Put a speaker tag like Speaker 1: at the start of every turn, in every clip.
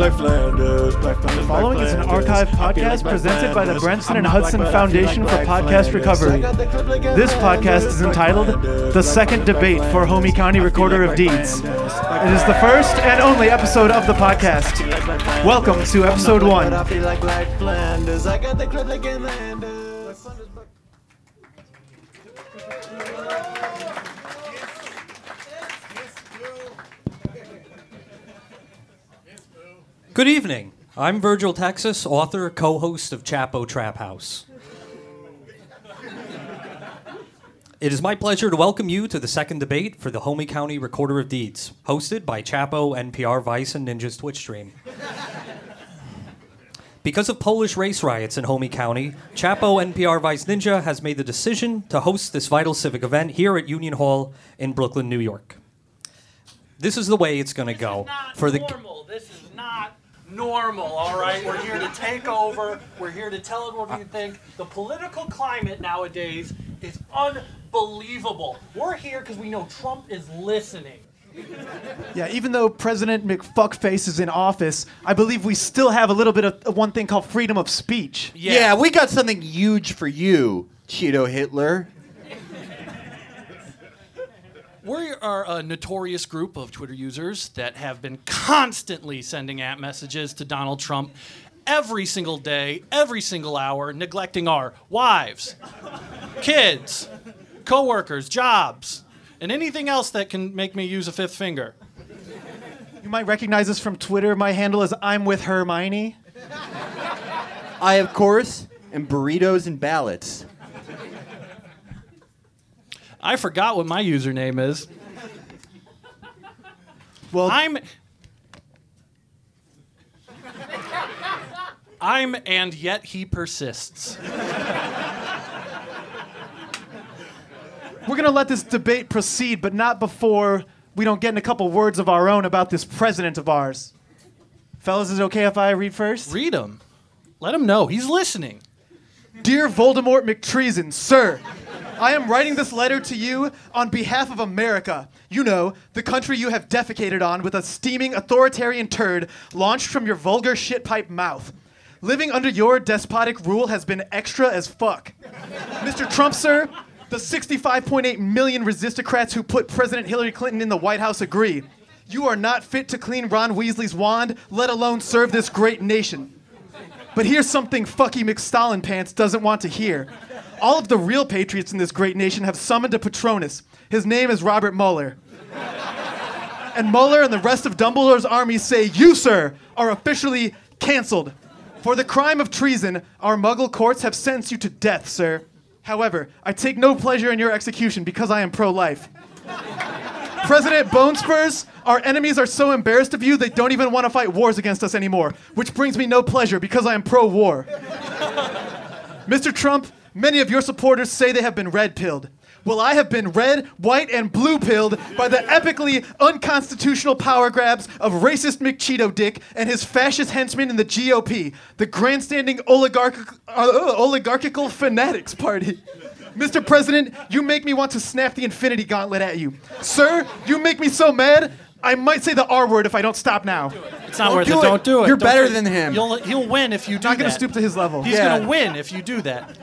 Speaker 1: Black Flanders, Black Flanders.
Speaker 2: Following is an archive
Speaker 1: I feel like
Speaker 2: podcast presented by the. Brenson and Hudson
Speaker 1: black, but I feel
Speaker 2: Foundation for Podcast. Recovery.
Speaker 1: I got the clip like in
Speaker 2: This podcast is entitled The Second Debate for Homie County Recorder of Deeds. It is the first and only episode of the podcast. Welcome to episode one.
Speaker 1: I feel like Black Flanders. I got the clip like in Flanders.
Speaker 3: Good evening. I'm Virgil Texas, author, co host of Chapo Trap House. It is my pleasure to welcome you to the second debate for the Homie County Recorder of Deeds, hosted by Chapo, NPR, Vice, and Ninja's Twitch stream. Because of Polish race riots in Homie County, Chapo, NPR, Vice, Ninja has made the decision to host this vital civic event here at Union Hall in Brooklyn, New York. This is the way it's going to go.
Speaker 4: not
Speaker 3: For the
Speaker 4: normal. This is not normal. All right, we're here to take over. We're here to tell everyone what you think. The political climate nowadays is unbelievable. We're here because we know Trump is listening.
Speaker 2: Yeah, even though President McFuckface is in office, I believe we still have a little bit of one thing called freedom of speech.
Speaker 5: Yeah. we got something huge for you, Cheeto Hitler.
Speaker 4: We are a notorious group of Twitter users that have been constantly sending at messages to Donald Trump every single day, every single hour, neglecting our wives, kids, coworkers, jobs, and anything else that can make me use a fifth finger.
Speaker 2: You might recognize this from Twitter. My handle is I'm with Hermione.
Speaker 5: I, of course, am burritos and ballots.
Speaker 4: I forgot what my username is.
Speaker 2: Well,
Speaker 4: I'm. I'm and yet he persists.
Speaker 2: we're gonna let this debate proceed, but not before we don't get in a couple words of our own about this president of ours. Fellas, is it okay if I read first?
Speaker 4: Read him. Let him know he's listening.
Speaker 2: Dear Voldemort McTreason, sir, I am writing this letter to you on behalf of America. You know, the country you have defecated on with a steaming authoritarian turd launched from your vulgar shitpipe mouth. Living under your despotic rule has been extra as fuck. Mr. Trump, sir, the 65.8 million resistocrats who put President Hillary Clinton in the White House agree. You are not fit to clean Ron Weasley's wand, let alone serve this great nation. But here's something Fucky McStalin Pants doesn't want to hear. All of the real patriots in this great nation have summoned a Patronus. His name is Robert Mueller. And Mueller and the rest of Dumbledore's army say, You, sir, are officially canceled. For the crime of treason, our Muggle courts have sentenced you to death, sir. However, I take no pleasure in your execution because I am pro life. President Bonespurs, our enemies are so embarrassed of you they don't even want to fight wars against us anymore, which brings me no pleasure because I am pro war. Mr. Trump, many of your supporters say they have been red pilled. Well, I have been red, white, and blue pilled by the epically unconstitutional power grabs of racist McCheeto Dick and his fascist henchmen in the GOP, the grandstanding oligarch- uh, oligarchical fanatics party. Mr. President, you make me want to snap the infinity gauntlet at you. Sir, you make me so mad, I might say the R word if I don't stop now.
Speaker 4: It's not worth
Speaker 5: do
Speaker 4: it. Don't do it.
Speaker 5: You're
Speaker 4: Don't
Speaker 5: better
Speaker 4: do it.
Speaker 5: than him.
Speaker 4: You'll, he'll win if you do
Speaker 2: Not gonna
Speaker 4: that.
Speaker 2: stoop to his level.
Speaker 4: He's
Speaker 5: Yeah.
Speaker 4: gonna win if you do that.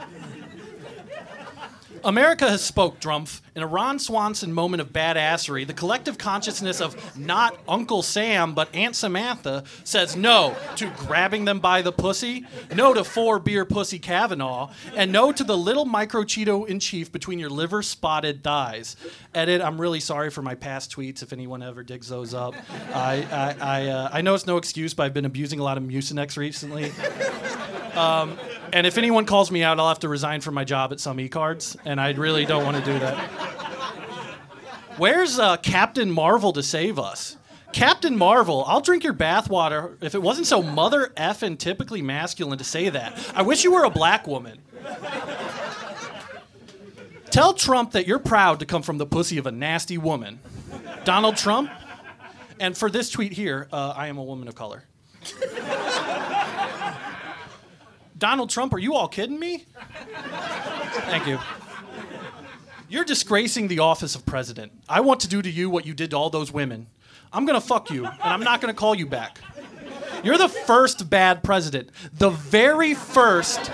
Speaker 4: America has spoke, Drumpf. In a Ron Swanson moment of badassery, the collective consciousness of not Uncle Sam, but Aunt Samantha says no to grabbing them by the pussy, no to four beer pussy Kavanaugh, and no to the little micro Cheeto in chief between your liver spotted thighs. Edit, I'm really sorry for my past tweets if anyone ever digs those up. I, I, I, uh, I know it's no excuse, but I've been abusing a lot of Mucinex recently. And if anyone calls me out, I'll have to resign from my job at someecards, and I really don't want to do that. Where's uh, Captain Marvel to save us? Captain Marvel, I'll drink your bathwater if it wasn't so mother effing typically masculine to say that. I wish you were a black woman. Tell Trump that you're proud to come from the pussy of a nasty woman. Donald Trump, and for this tweet here, uh, I am a woman of color. Donald Trump, are you all kidding me? Thank you. You're disgracing the office of president. I want to do to you what you did to all those women. I'm gonna fuck you, and I'm not gonna call you back. You're the first bad president. The very first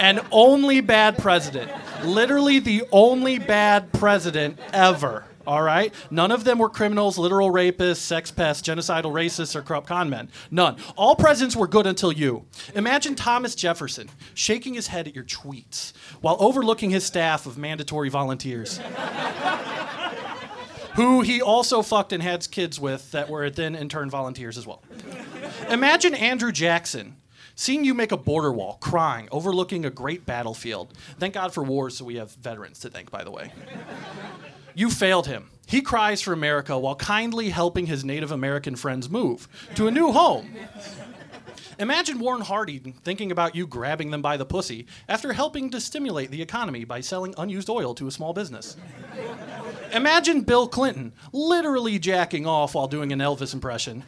Speaker 4: and only bad president. Literally the only bad president ever. All right? None of them were criminals, literal rapists, sex pests, genocidal racists, or corrupt con men. None. All presidents were good until you. Imagine Thomas Jefferson shaking his head at your tweets while overlooking his staff of mandatory volunteers. who he also fucked and had kids with that were then in turn volunteers as well. Imagine Andrew Jackson seeing you make a border wall, crying, overlooking a great battlefield. Thank God for wars, so we have veterans to thank, by the way. You failed him. He cries for America while kindly helping his Native American friends move to a new home. Imagine Warren Harding thinking about you grabbing them by the pussy after helping to stimulate the economy by selling unused oil to a small business. Imagine Bill Clinton literally jacking off while doing an Elvis impression,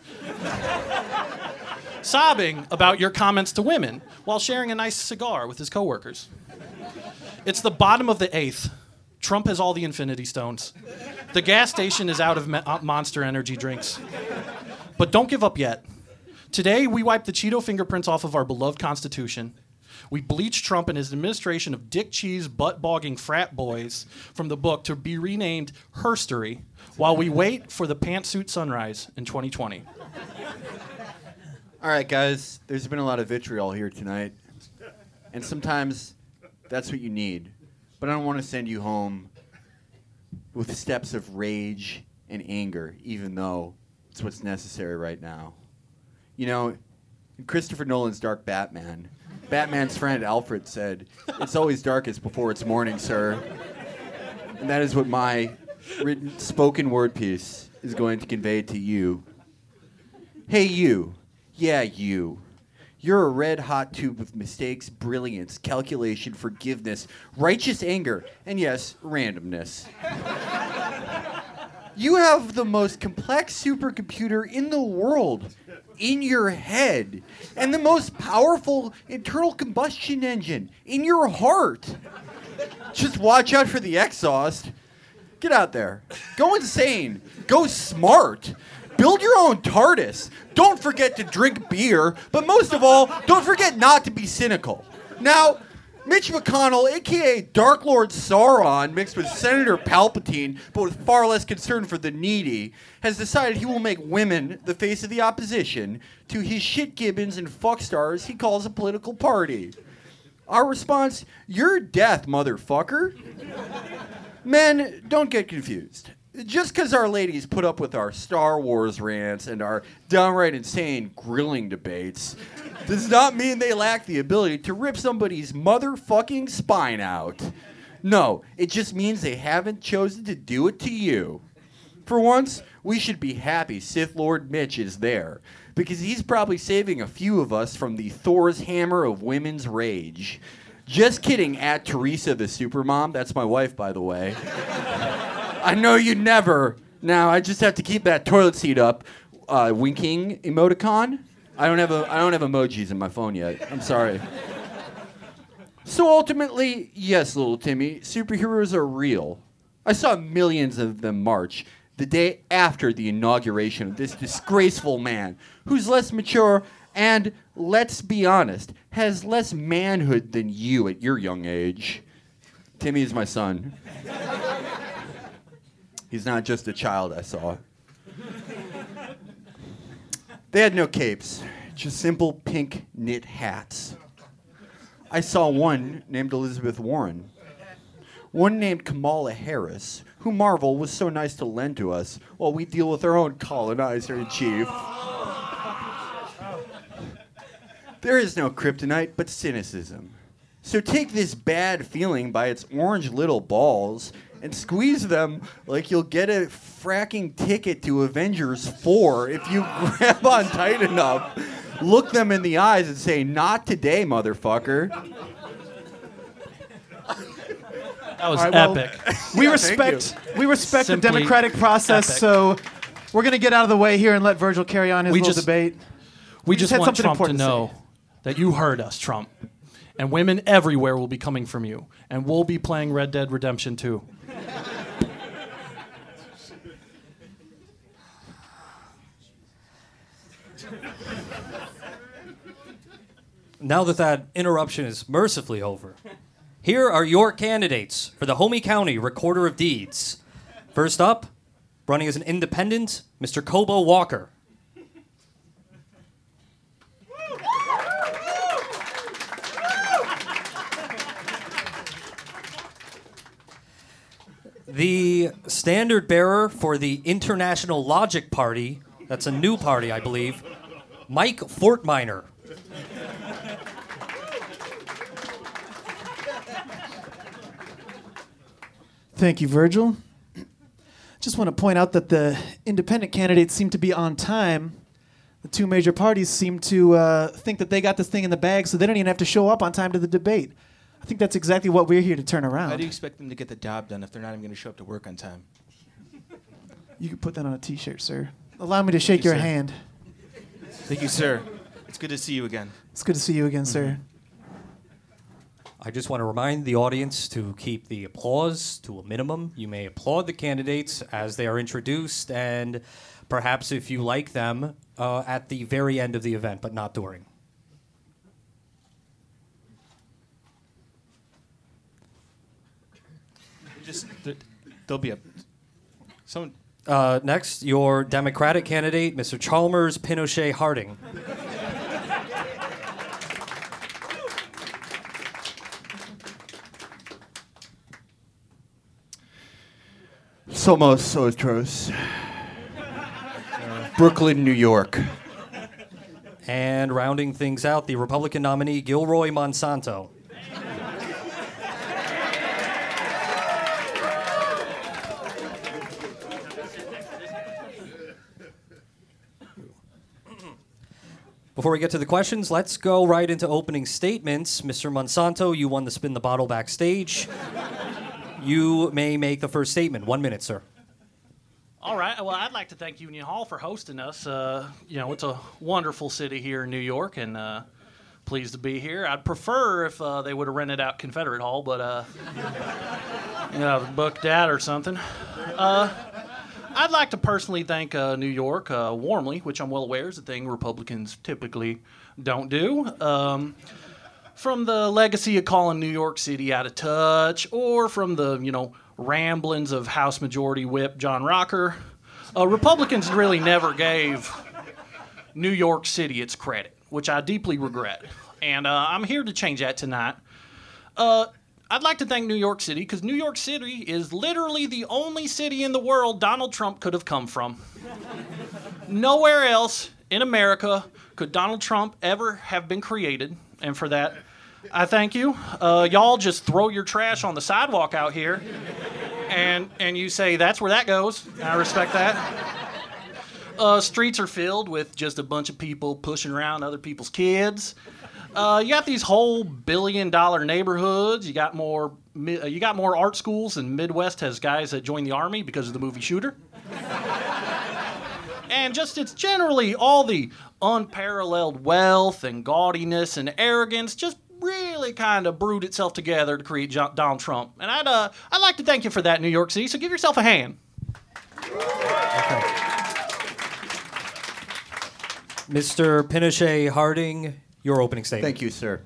Speaker 4: sobbing about your comments to women while sharing a nice cigar with his coworkers. It's the bottom of the eighth. Trump has all the infinity stones. The gas station is out of me- uh, monster energy drinks. But don't give up yet. Today, we wipe the Cheeto fingerprints off of our beloved Constitution. We bleach Trump and his administration of dick cheese, butt bogging frat boys from the book to be renamed Herstory while we wait for the pantsuit sunrise in 2020.
Speaker 5: All right, guys, there's been a lot of vitriol here tonight. And sometimes that's what you need. But I don't want to send you home with steps of rage and anger, even though it's what's necessary right now. You know, Christopher Nolan's Dark Batman, Batman's friend Alfred said, It's always darkest before it's morning, sir. And that is what my written spoken word piece is going to convey to you. Hey, you. Yeah, you. You're a red hot tube of mistakes, brilliance, calculation, forgiveness, righteous anger, and yes, randomness. you have the most complex supercomputer in the world in your head and the most powerful internal combustion engine in your heart. Just watch out for the exhaust. Get out there. Go insane. Go smart. Build your own TARDIS. Don't forget to drink beer, but most of all, don't forget not to be cynical. Now, Mitch McConnell, aka Dark Lord Sauron, mixed with Senator Palpatine, but with far less concern for the needy, has decided he will make women the face of the opposition to his shit gibbons and fuck stars he calls a political party. Our response: You're death, motherfucker. Men, don't get confused. Just because our ladies put up with our Star Wars rants and our downright insane grilling debates does not mean they lack the ability to rip somebody's motherfucking spine out. No, it just means they haven't chosen to do it to you. For once, we should be happy Sith Lord Mitch is there, because he's probably saving a few of us from the Thor's hammer of women's rage. Just kidding, at Teresa the Supermom. That's my wife, by the way. I know you never. Now I just have to keep that toilet seat up. Uh, winking emoticon. I don't have a, I don't have emojis in my phone yet. I'm sorry. So ultimately, yes, little Timmy, superheroes are real. I saw millions of them march the day after the inauguration of this disgraceful man, who's less mature and, let's be honest, has less manhood than you at your young age. Timmy is my son. He's not just a child I saw. They had no capes, just simple pink knit hats. I saw one named Elizabeth Warren, one named Kamala Harris, who Marvel was so nice to lend to us while we deal with our own colonizer in chief. There is no kryptonite but cynicism. So take this bad feeling by its orange little balls and squeeze them like you'll get a fracking ticket to Avengers 4 if you grab on tight enough, look them in the eyes, and say, Not today, motherfucker.
Speaker 4: That was
Speaker 2: All right, well,
Speaker 4: epic.
Speaker 2: We
Speaker 5: Yeah,
Speaker 2: respect we respect the democratic process,
Speaker 4: epic.
Speaker 2: so we're gonna get out of the way here and let Virgil carry on his
Speaker 4: We
Speaker 2: little
Speaker 4: just-
Speaker 2: debate.
Speaker 4: We
Speaker 2: just
Speaker 4: just
Speaker 2: had
Speaker 4: want
Speaker 2: something
Speaker 4: Trump to
Speaker 2: important to
Speaker 4: know that you heard us, Trump. And women everywhere will be coming from you. And we'll be playing Red Dead Redemption 2.
Speaker 3: Now that that interruption is mercifully over, here are your candidates for the Homey County Recorder of Deeds. First up, running as an independent, Mr. Kobo Walker. The standard bearer for the International Logic Party, that's a new party, I believe, Mike Fortminer.
Speaker 2: Thank you, Virgil. Just want to point out that the independent candidates seem to be on time. The two major parties seem to uh, think that they got this thing in the bag, so they don't even have to show up on time to the debate. I think that's exactly what we're here to turn around.
Speaker 1: How do you expect them to get the job done if they're not even going to show up to work on time?
Speaker 2: You can put that on a T-shirt, sir. Allow me to shake
Speaker 1: you,
Speaker 2: your
Speaker 1: sir.
Speaker 2: hand.
Speaker 1: Thank you, sir. It's good to see you again.
Speaker 2: It's good to see you again, sir.
Speaker 3: I just want to remind the audience to keep the applause to a minimum. You may applaud the candidates as they are introduced, and perhaps if you like them, uh, at the very end of the event, but not during.
Speaker 1: Just th- there'll be a someone.
Speaker 3: Uh, next, your Democratic candidate, Mr. Chalmers Pinochet Harding.
Speaker 5: Somos otros. Brooklyn, New York.
Speaker 3: And rounding things out, the Republican nominee, Gilroy Monsanto. Before we get to the questions, let's go right into opening statements. Mr. Monsanto, you won the spin the bottle backstage. you may make the first statement. One minute, sir.
Speaker 4: All right. Well, I'd like to thank Union Hall for hosting us. Uh, you know, it's a wonderful city here in New York, and uh, pleased to be here. I'd prefer if uh, they would have rented out Confederate Hall, but uh, you know, booked that or something. Uh, I'd like to personally thank uh, New York uh, warmly, which I'm well aware is a thing Republicans typically don't do. Um, from the legacy of calling New York City out of touch, or from the you know ramblings of House Majority Whip John Rocker, uh, Republicans really never gave New York City its credit, which I deeply regret. And uh, I'm here to change that tonight. I'd like to thank New York City because New York City is literally the only city in the world Donald Trump could have come from. Nowhere else in America could Donald Trump ever have been created. And for that, I thank you. Uh, y'all just throw your trash on the sidewalk out here, and and you say that's where that goes. I respect that. Uh, streets are filled with just a bunch of people pushing around other people's kids. Uh, you got these whole billion-dollar neighborhoods. You got more. uh, You got more art schools, and Midwest has guys that join the army because of the movie Shooter. and just it's generally all the unparalleled wealth and gaudiness and arrogance just really kind of brewed itself together to create Jo- Donald Trump. And I'd uh, I'd like to thank you for that, New York City. So give yourself a hand.
Speaker 3: Mr. Pinochet Harding, your opening statement.
Speaker 5: Thank you, sir.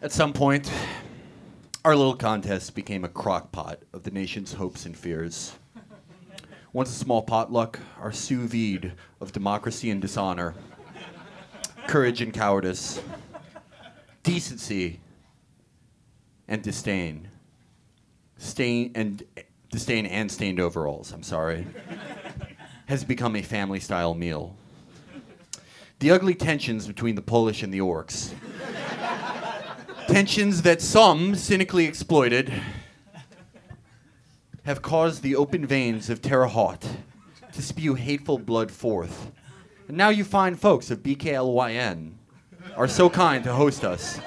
Speaker 5: At some point, our little contest became a crock pot of the nation's hopes and fears. Once a small potluck, our sous vide of democracy and dishonor, courage and cowardice, decency and disdain, stain and disdain and stained overalls. I'm sorry, has become a family-style meal. The ugly tensions between the Polish and the Orcs. tensions that some cynically exploited have caused the open veins of Terre Haute to spew hateful blood forth. And now you find folks of BKLYN are so kind to host us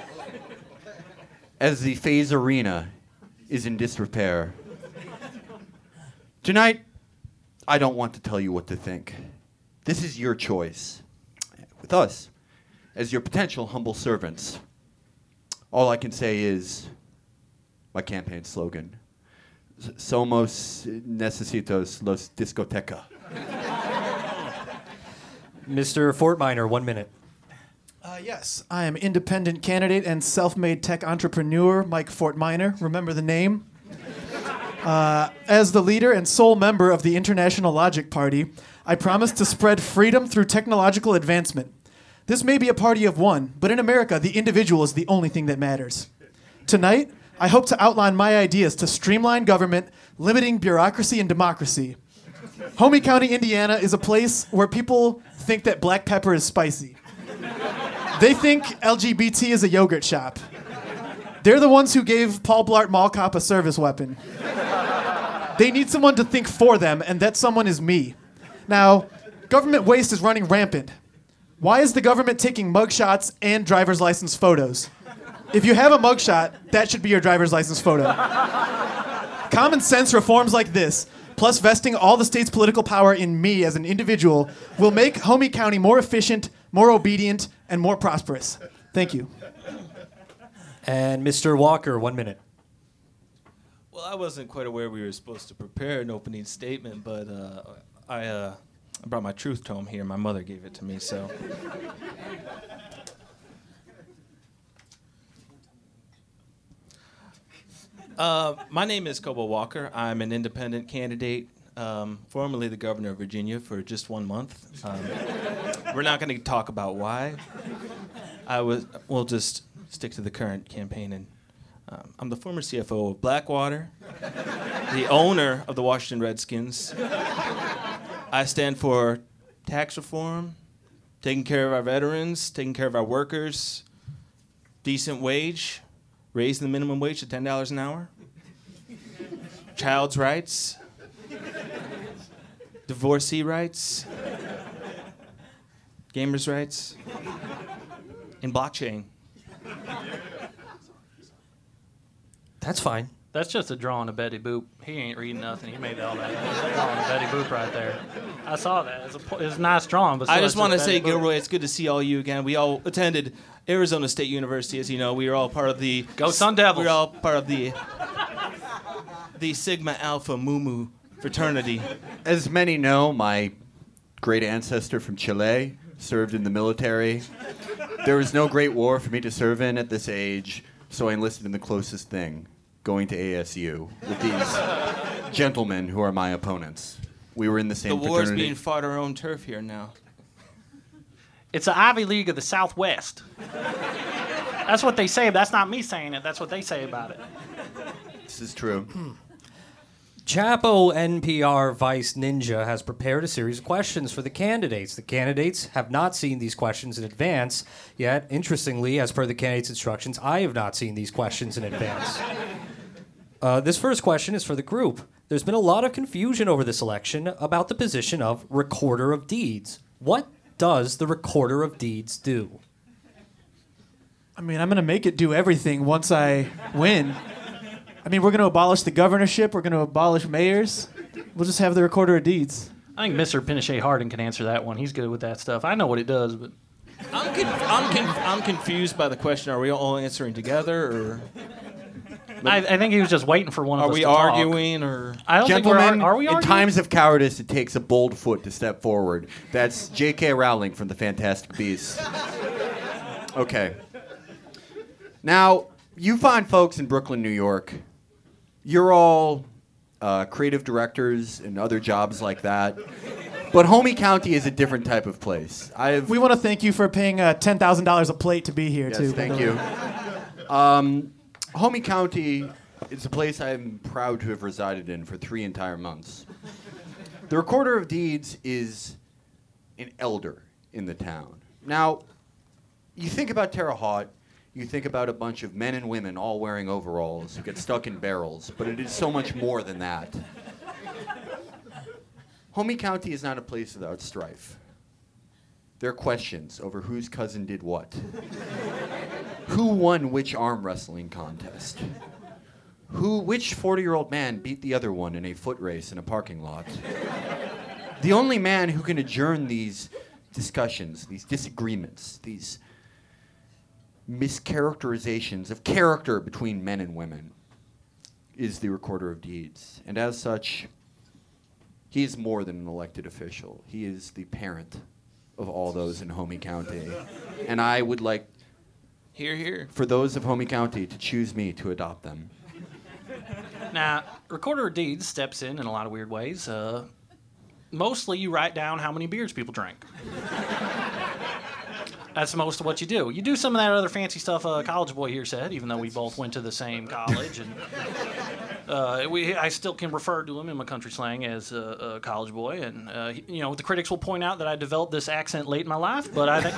Speaker 5: as the Phase Arena is in disrepair. Tonight, I don't want to tell you what to think. This is your choice. With us, as your potential humble servants, all I can say is my campaign slogan Somos necesitos los discoteca.
Speaker 3: Mr. Fortminer, one minute.
Speaker 2: Uh, yes, I am independent candidate and self-made tech entrepreneur Mike Fortminer. Remember the name? Uh, as the leader and sole member of the International Logic Party, I promise to spread freedom through technological advancement. This may be a party of one, but in America, the individual is the only thing that matters. Tonight, I hope to outline my ideas to streamline government, limiting bureaucracy and democracy. Homey County, Indiana is a place where people think that black pepper is spicy. They think LGBT is a yogurt shop. They're the ones who gave Paul Blart Mall Cop a service weapon. They need someone to think for them, and that someone is me. Now, government waste is running rampant. Why is the government taking mugshots and driver's license photos? If you have a mugshot, that should be your driver's license photo. Common sense reforms like this, plus vesting all the state's political power in me as an individual, will make Homey County more efficient, more obedient, and more prosperous. Thank you.
Speaker 3: And Mr. Walker, one minute.
Speaker 6: Well, I wasn't quite aware we were supposed to prepare an opening statement, but uh, I, uh, I brought my truth tome here. My mother gave it to me, so. Uh, my name is Kobo Walker. I'm an independent candidate, um, formerly the governor of Virginia for just one month. Um, we're not going to talk about why. I was. We'll just stick to the current campaign and um, I'm the former CFO of Blackwater, the owner of the Washington Redskins. I stand for tax reform, taking care of our veterans, taking care of our workers, decent wage, raising the minimum wage to $10 an hour, child's rights, divorcee rights, gamers' rights, and blockchain.
Speaker 3: That's fine.
Speaker 4: That's just a drawing of Betty Boop. He ain't reading nothing. He made all that. That's a drawing of Betty Boop right there. I saw that. It's a, po- it's a nice drawing, but
Speaker 6: I just want to say,
Speaker 4: Boop.
Speaker 6: Gilroy, it's good to see all you again. We all attended Arizona State University, as you know. We were all part of the
Speaker 4: Go Sun Devils.
Speaker 6: We were all part of the the Sigma Alpha Mu Mu fraternity.
Speaker 5: As many know, my great ancestor from Chile served in the military. There was no great war for me to serve in at this age, so I enlisted in the closest thing going to ASU with these gentlemen who are my opponents. We were in the same
Speaker 6: The war's
Speaker 5: fraternity.
Speaker 6: being fought our own turf here now.
Speaker 4: It's the Ivy League of the Southwest. That's what they say. That's not me saying it. That's what they say about it.
Speaker 5: this is true. Hmm.
Speaker 3: Chapo NPR Vice Ninja has prepared a series of questions for the candidates. The candidates have not seen these questions in advance, yet, interestingly, as per the candidates' instructions, I have not seen these questions in advance. Uh, this first question is for the group. There's been a lot of confusion over this election about the position of Recorder of Deeds. What does the Recorder of Deeds do?
Speaker 2: I mean, I'm going to make it do everything once I win. I mean, we're going to abolish the governorship, we're going to abolish mayors. We'll just have the recorder of deeds.
Speaker 4: I think Mr. Pinochet Harding can answer that one. He's good with that stuff. I know what it does, but
Speaker 6: I'm, con- I'm, con- I'm confused by the question. Are we all answering together, or
Speaker 4: I, I think he was just waiting for one of
Speaker 6: are
Speaker 4: us
Speaker 6: we
Speaker 4: to talk.
Speaker 6: arguing, or
Speaker 4: I don't
Speaker 5: Gentlemen,
Speaker 4: think we're ar- are we
Speaker 5: in
Speaker 4: arguing?
Speaker 5: times of cowardice, it takes a bold foot to step forward. That's J.K. Rowling from the Fantastic Beasts. Okay. Now, you find folks in Brooklyn, New York. You're all uh, creative directors and other jobs like that. But Homey County is a different type of place. I've
Speaker 2: We want to thank you for paying uh, $10,000 a plate to be here,
Speaker 5: Yes,
Speaker 2: too. by
Speaker 5: thank
Speaker 2: the
Speaker 5: you. Um, Homey County is a place I'm proud to have resided in for three entire months. The Recorder of Deeds is an elder in the town. Now, you think about Terre Haute, you think about a bunch of men and women all wearing overalls who get stuck in barrels, but it is so much more than that. Homey County is not a place without strife. There are questions over whose cousin did what. Who won which arm wrestling contest? Who, which 40 year old man beat the other one in a foot race in a parking lot? the only man who can adjourn these discussions, these disagreements, these mischaracterizations of character between men and women is the recorder of deeds. And as such, he is more than an elected official. He is the parent of all those in Homie County. And I would like
Speaker 6: Here, here.
Speaker 5: for those of Homie County to choose me to adopt them.
Speaker 4: Now, Recorder of Deeds steps in in a lot of weird ways. Uh, mostly, you write down how many beers people drank. That's most of what you do. You do some of that other fancy stuff a college boy here said, even though we both went to the same college. And uh, we, I still can refer to him in my country slang as a, a college boy. And, uh, you know, the critics will point out that I developed this accent late in my life, but I think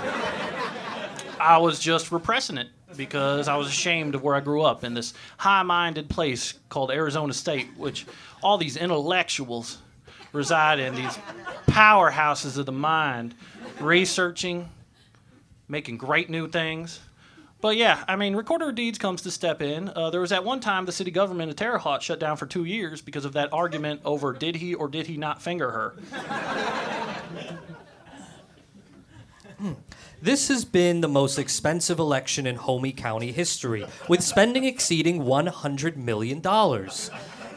Speaker 4: I was just repressing it because I was ashamed of where I grew up in this high minded place called Arizona State, which all these intellectuals reside in, these powerhouses of the mind, researching, making great new things. But yeah, I mean, Recorder of Deeds comes to step in. Uh, there was at one time the city government of Terre Haute shut down for two years because of that argument over did he or did he not finger her.
Speaker 3: This has been the most expensive election in Homey County history, with spending exceeding $100 million.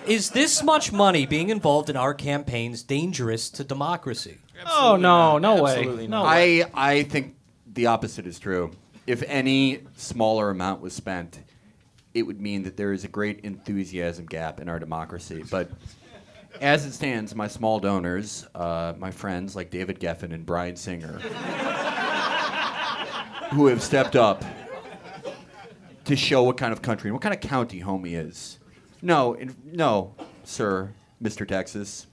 Speaker 3: Is this much money being involved in our campaigns dangerous to democracy?
Speaker 4: oh no,
Speaker 6: not.
Speaker 4: no way,
Speaker 6: Absolutely
Speaker 4: no
Speaker 6: not.
Speaker 4: way.
Speaker 5: I, I think the opposite is true. If any smaller amount was spent, it would mean that there is a great enthusiasm gap in our democracy. But as it stands, my small donors, uh, my friends like David Geffen and Bryan Singer, who have stepped up to show what kind of country and what kind of county Homey is. No, in, no, sir, Mr. Texas.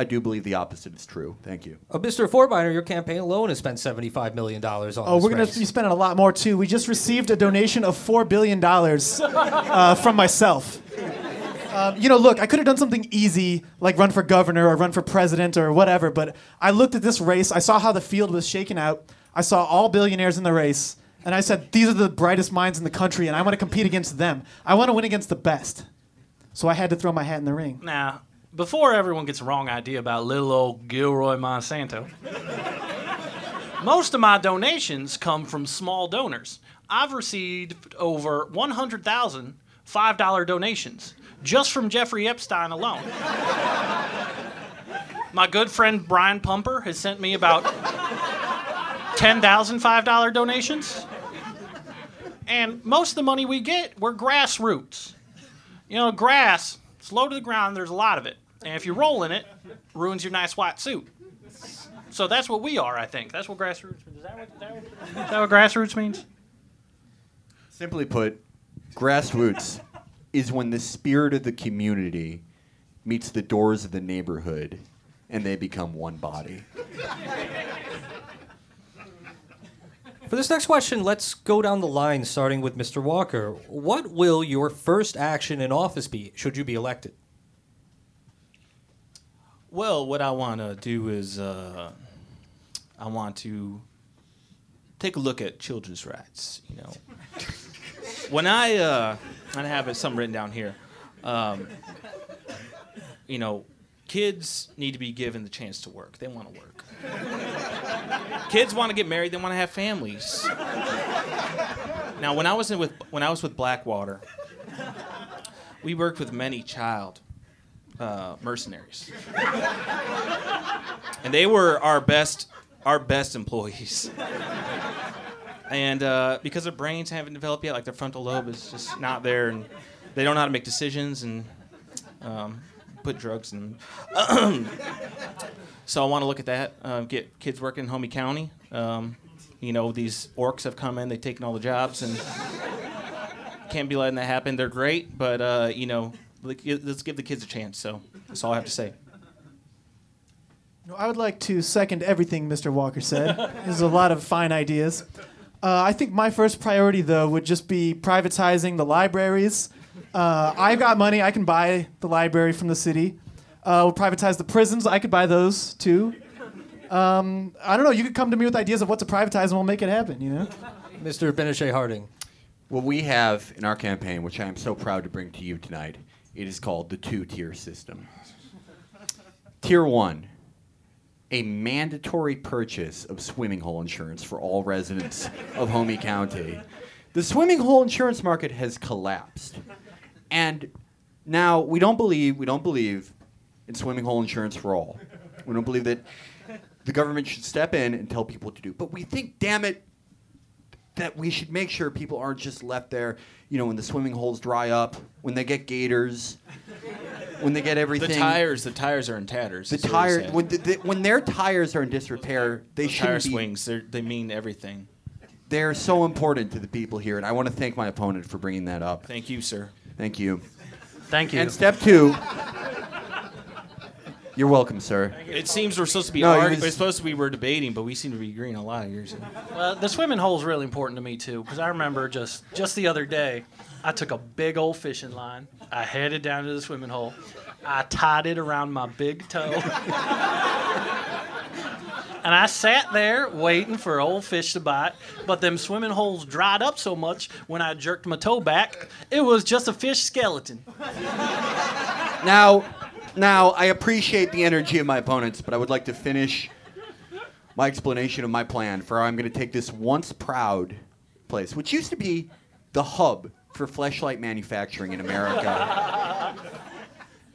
Speaker 5: I do believe the opposite is true. Thank you.
Speaker 3: Uh, Mr. Fortminer, your campaign alone has spent $75 million on
Speaker 2: Oh,
Speaker 3: this
Speaker 2: we're going to be spending a lot more too. We just received a donation of $4 billion uh, from myself. Um, you know, look, I could have done something easy like run for governor or run for president or whatever, but I looked at this race. I saw how the field was shaken out. I saw all billionaires in the race, and I said, these are the brightest minds in the country, and I want to compete against them. I want to win against the best. So I had to throw my hat in the ring.
Speaker 4: Now, before everyone gets the wrong idea about little old Gilroy Monsanto, most of my donations come from small donors. I've received over 100,000 $5 donations just from Jeffrey Epstein alone. My good friend Brian Pumper has sent me about 10,000 $5 donations. And most of the money we get, we're grassroots. You know, grass, low to the ground, there's a lot of it. And if you roll in it, ruins your nice white suit. So that's what we are, I think. That's what grassroots means. Is that what, that what, is that what grassroots means?
Speaker 5: Simply put, grassroots is when the spirit of the community meets the doors of the neighborhood and they become one body.
Speaker 3: For this next question, let's go down the line, starting with Mr. Walker. What will your first action in office be should you be elected?
Speaker 6: Well, what I want to do is uh, I want to take a look at children's rights. You know, when I uh, I have it something written down here. Um, you know, kids need to be given the chance to work. They want to work. Kids want to get married. They want to have families. Now, when I was with when I was with Blackwater, we worked with many child uh, mercenaries, and they were our best our best employees. And uh, because their brains haven't developed yet, like their frontal lobe is just not there, and they don't know how to make decisions and um, put drugs in. so I want to look at that. Uh, get kids working in Homie County. Um, you know, these orcs have come in, they've taken all the jobs, and can't be letting that happen. They're great, but uh, you know, let's give the kids a chance. So that's all I have to say.
Speaker 2: I would like to second everything Mr. Walker said. There's a lot of fine ideas. Uh, I think my first priority, though, would just be privatizing the libraries. Uh, I've got money. I can buy the library from the city. Uh, we'll privatize the prisons. I could buy those too. Um, I don't know. You could come to me with ideas of what to privatize, and we'll make it happen. You know.
Speaker 3: Mr. Pinochet Harding.
Speaker 5: What we have in our campaign, which I am so proud to bring to you tonight, it is called the two tier system. Tier one, a mandatory purchase of swimming hole insurance for all residents of Homey County. The swimming hole insurance market has collapsed. And now we don't believe we don't believe in swimming hole insurance for all. We don't believe that the government should step in and tell people what to do. But we think, damn it, that we should make sure people aren't just left there, you know, when the swimming holes dry up, when they get gators, when they get everything.
Speaker 6: The tires, the tires are in tatters.
Speaker 5: The
Speaker 6: is what he
Speaker 5: tire, when, the, the, when their tires are in disrepair, they
Speaker 6: tire
Speaker 5: shouldn't be.
Speaker 6: swings, they're- they mean everything.
Speaker 5: They're so important to the people here, and I want to thank my opponent for bringing that up.
Speaker 6: Thank you, sir.
Speaker 5: Thank you.
Speaker 4: Thank you.
Speaker 5: And step two. You're welcome, sir.
Speaker 6: It seems we're supposed to be
Speaker 5: No, he
Speaker 6: arguing.
Speaker 5: was-
Speaker 6: It's supposed to be we're debating, but we seem to be agreeing a lot here. So.
Speaker 4: Well, the swimming hole is really important to me too, because I remember just just the other day, I took a big old fishing line. I headed down to the swimming hole. I tied it around my big toe. And I sat there waiting for old fish to bite, but them swimming holes dried up so much when I jerked my toe back, it was just a fish skeleton.
Speaker 5: Now, now I appreciate the energy of my opponents, but I would like to finish my explanation of my plan for how I'm going to take this once proud place, which used to be the hub for fleshlight manufacturing in America,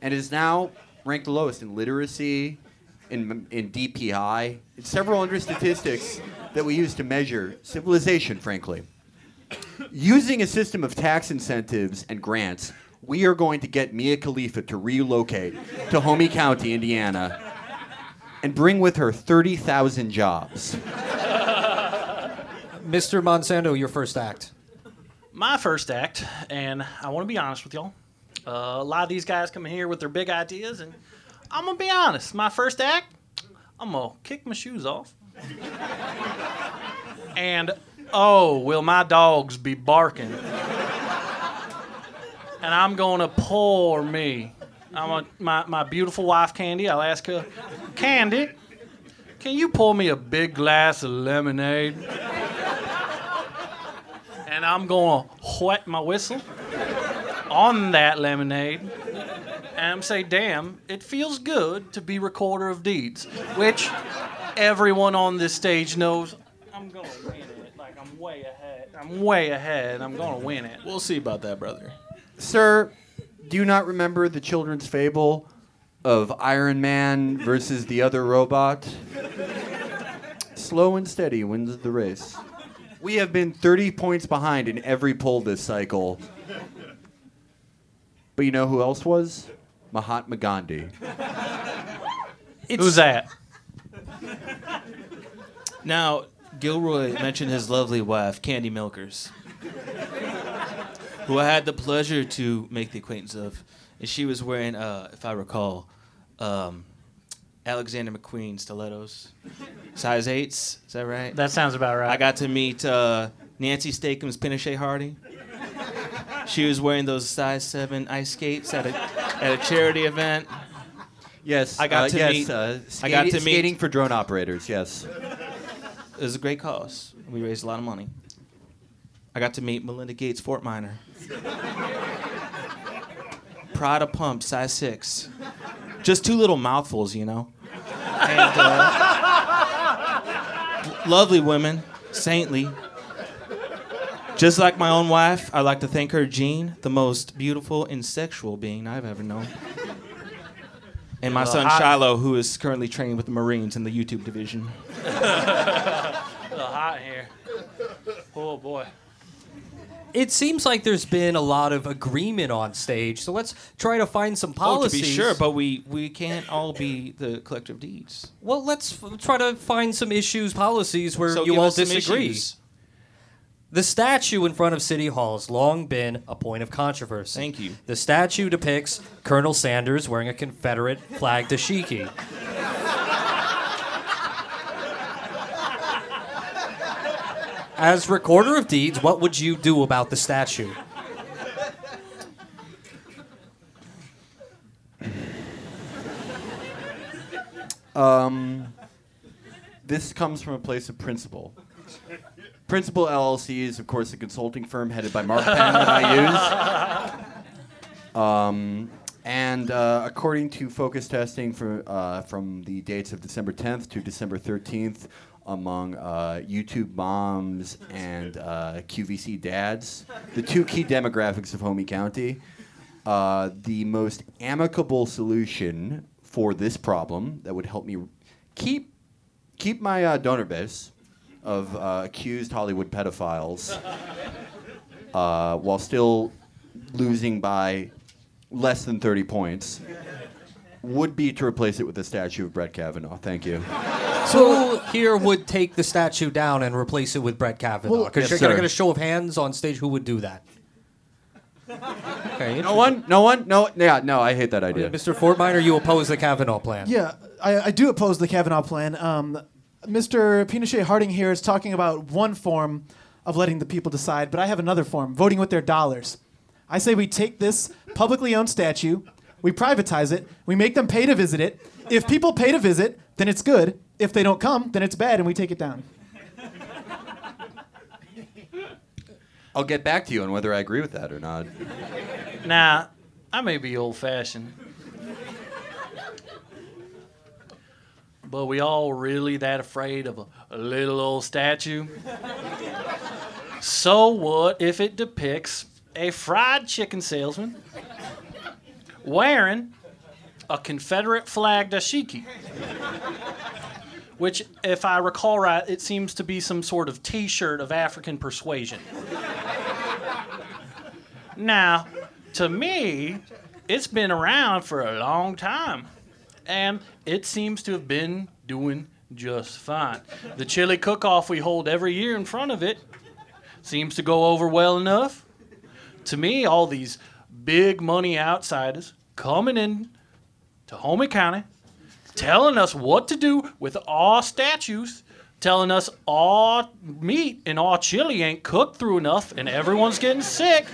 Speaker 5: and is now ranked lowest in literacy, in, in DPI, in several other statistics that we use to measure civilization, frankly. Using a system of tax incentives and grants, we are going to get Mia Khalifa to relocate to Homey County, Indiana, and bring with her 30,000 jobs.
Speaker 3: Mr. Monsanto, your first act.
Speaker 4: my first act, and I want to be honest with y'all. Uh, a lot of these guys come in here with their big ideas, and I'm gonna be honest. My first act, I'm gonna kick my shoes off, and oh, will my dogs be barking? And I'm gonna pour me. I'm a, my my beautiful wife Candy. I'll ask her, Candy, can you pour me a big glass of lemonade? and I'm gonna wet my whistle on that lemonade and I'm say, damn, it feels good to be recorder of deeds, which everyone on this stage knows I'm gonna win it. Like I'm way ahead. I'm way ahead. I'm gonna win it.
Speaker 6: We'll see about that, brother.
Speaker 5: Sir, do you not remember the children's fable of Iron Man versus the other robot? Slow and steady wins the race. We have been 30 points behind in every poll this cycle. But you know who else was? Mahatma Gandhi.
Speaker 4: Who's that?
Speaker 6: Now, Gilroy mentioned his lovely wife, Candy Milkers, who I had the pleasure to make the acquaintance of. And she was wearing, uh, if I recall, um, Alexander McQueen stilettos, size eights. Is that right?
Speaker 4: That sounds about right.
Speaker 6: I got to meet uh, Nancy Steakham's Pinochet Hardy. She was wearing those size seven ice skates at a at a charity event.
Speaker 5: Yes,
Speaker 6: I got
Speaker 5: uh,
Speaker 6: to
Speaker 5: yes,
Speaker 6: meet-
Speaker 5: Uh,
Speaker 6: I got
Speaker 5: skati-
Speaker 6: to meet-
Speaker 5: skating for drone operators. Yes.
Speaker 6: It was a great cause. We raised a lot of money. I got to meet Melinda Gates Fort Minor. Prada pump, size six. Just two little mouthfuls, you know. And, uh, lovely women, saintly. Just like my own wife, I'd like to thank her, Jean, the most beautiful and sexual being I've ever known. And my son
Speaker 4: hot-
Speaker 6: Shiloh, who is currently training with the Marines in the YouTube division.
Speaker 4: a little hot here. Oh boy.
Speaker 3: It seems like there's been a lot of agreement on stage, so let's try to find some policies.
Speaker 6: Oh, to be sure, but we, we can't all be the collective of deeds.
Speaker 3: well, let's f- try to find some issues, policies where
Speaker 6: So
Speaker 3: you all disagree. The statue in front of City Hall has long been a point of controversy.
Speaker 6: Thank you.
Speaker 3: The statue depicts Colonel Sanders wearing a Confederate flag dashiki. As recorder of deeds, what would you do about the statue?
Speaker 5: Um, this comes from a place of principle. Principal LLC is, of course, a consulting firm headed by Mark Penn that I use. Um, and uh, according to focus testing for, uh, from the dates of December 10th to December 13th, among uh, YouTube moms and uh, QVC dads, the two key demographics of Homey County, uh, the most amicable solution for this problem that would help me keep keep my uh, donor base of uh, accused Hollywood pedophiles uh, while still losing by less than 30 points would be to replace it with a statue of Brett Kavanaugh. Thank you.
Speaker 3: So who here would take the statue down and replace it with Brett Kavanaugh?
Speaker 2: Well,
Speaker 3: Because
Speaker 5: Yes,
Speaker 3: you're going to get a show of hands on stage. Who would do that? Okay,
Speaker 5: No one? No one? No. Yeah, no, I hate that idea.
Speaker 3: Mr. Fortminer, you oppose the Kavanaugh plan.
Speaker 2: Yeah, I, I do oppose the Kavanaugh plan. Um, Mr. Pinochet Harding here is talking about one form of letting the people decide, but I have another form voting with their dollars. I say we take this publicly owned statue, we privatize it, we make them pay to visit it. If people pay to visit, then it's good. If they don't come, then it's bad and we take it down.
Speaker 5: I'll get back to you on whether I agree with that or not.
Speaker 4: Now, I may be old fashioned, but we all really that afraid of a, a little old statue? So what if it depicts a fried chicken salesman wearing a Confederate flag dashiki? Which, if I recall right, it seems to be some sort of t shirt of African persuasion. Now, to me, it's been around for a long time, and it seems to have been doing just fine. The chili cook off we hold every year in front of it seems to go over well enough. To me, all these big money outsiders coming in to Homey County, telling us what to do with our statues, telling us our meat and our chili ain't cooked through enough and everyone's getting sick.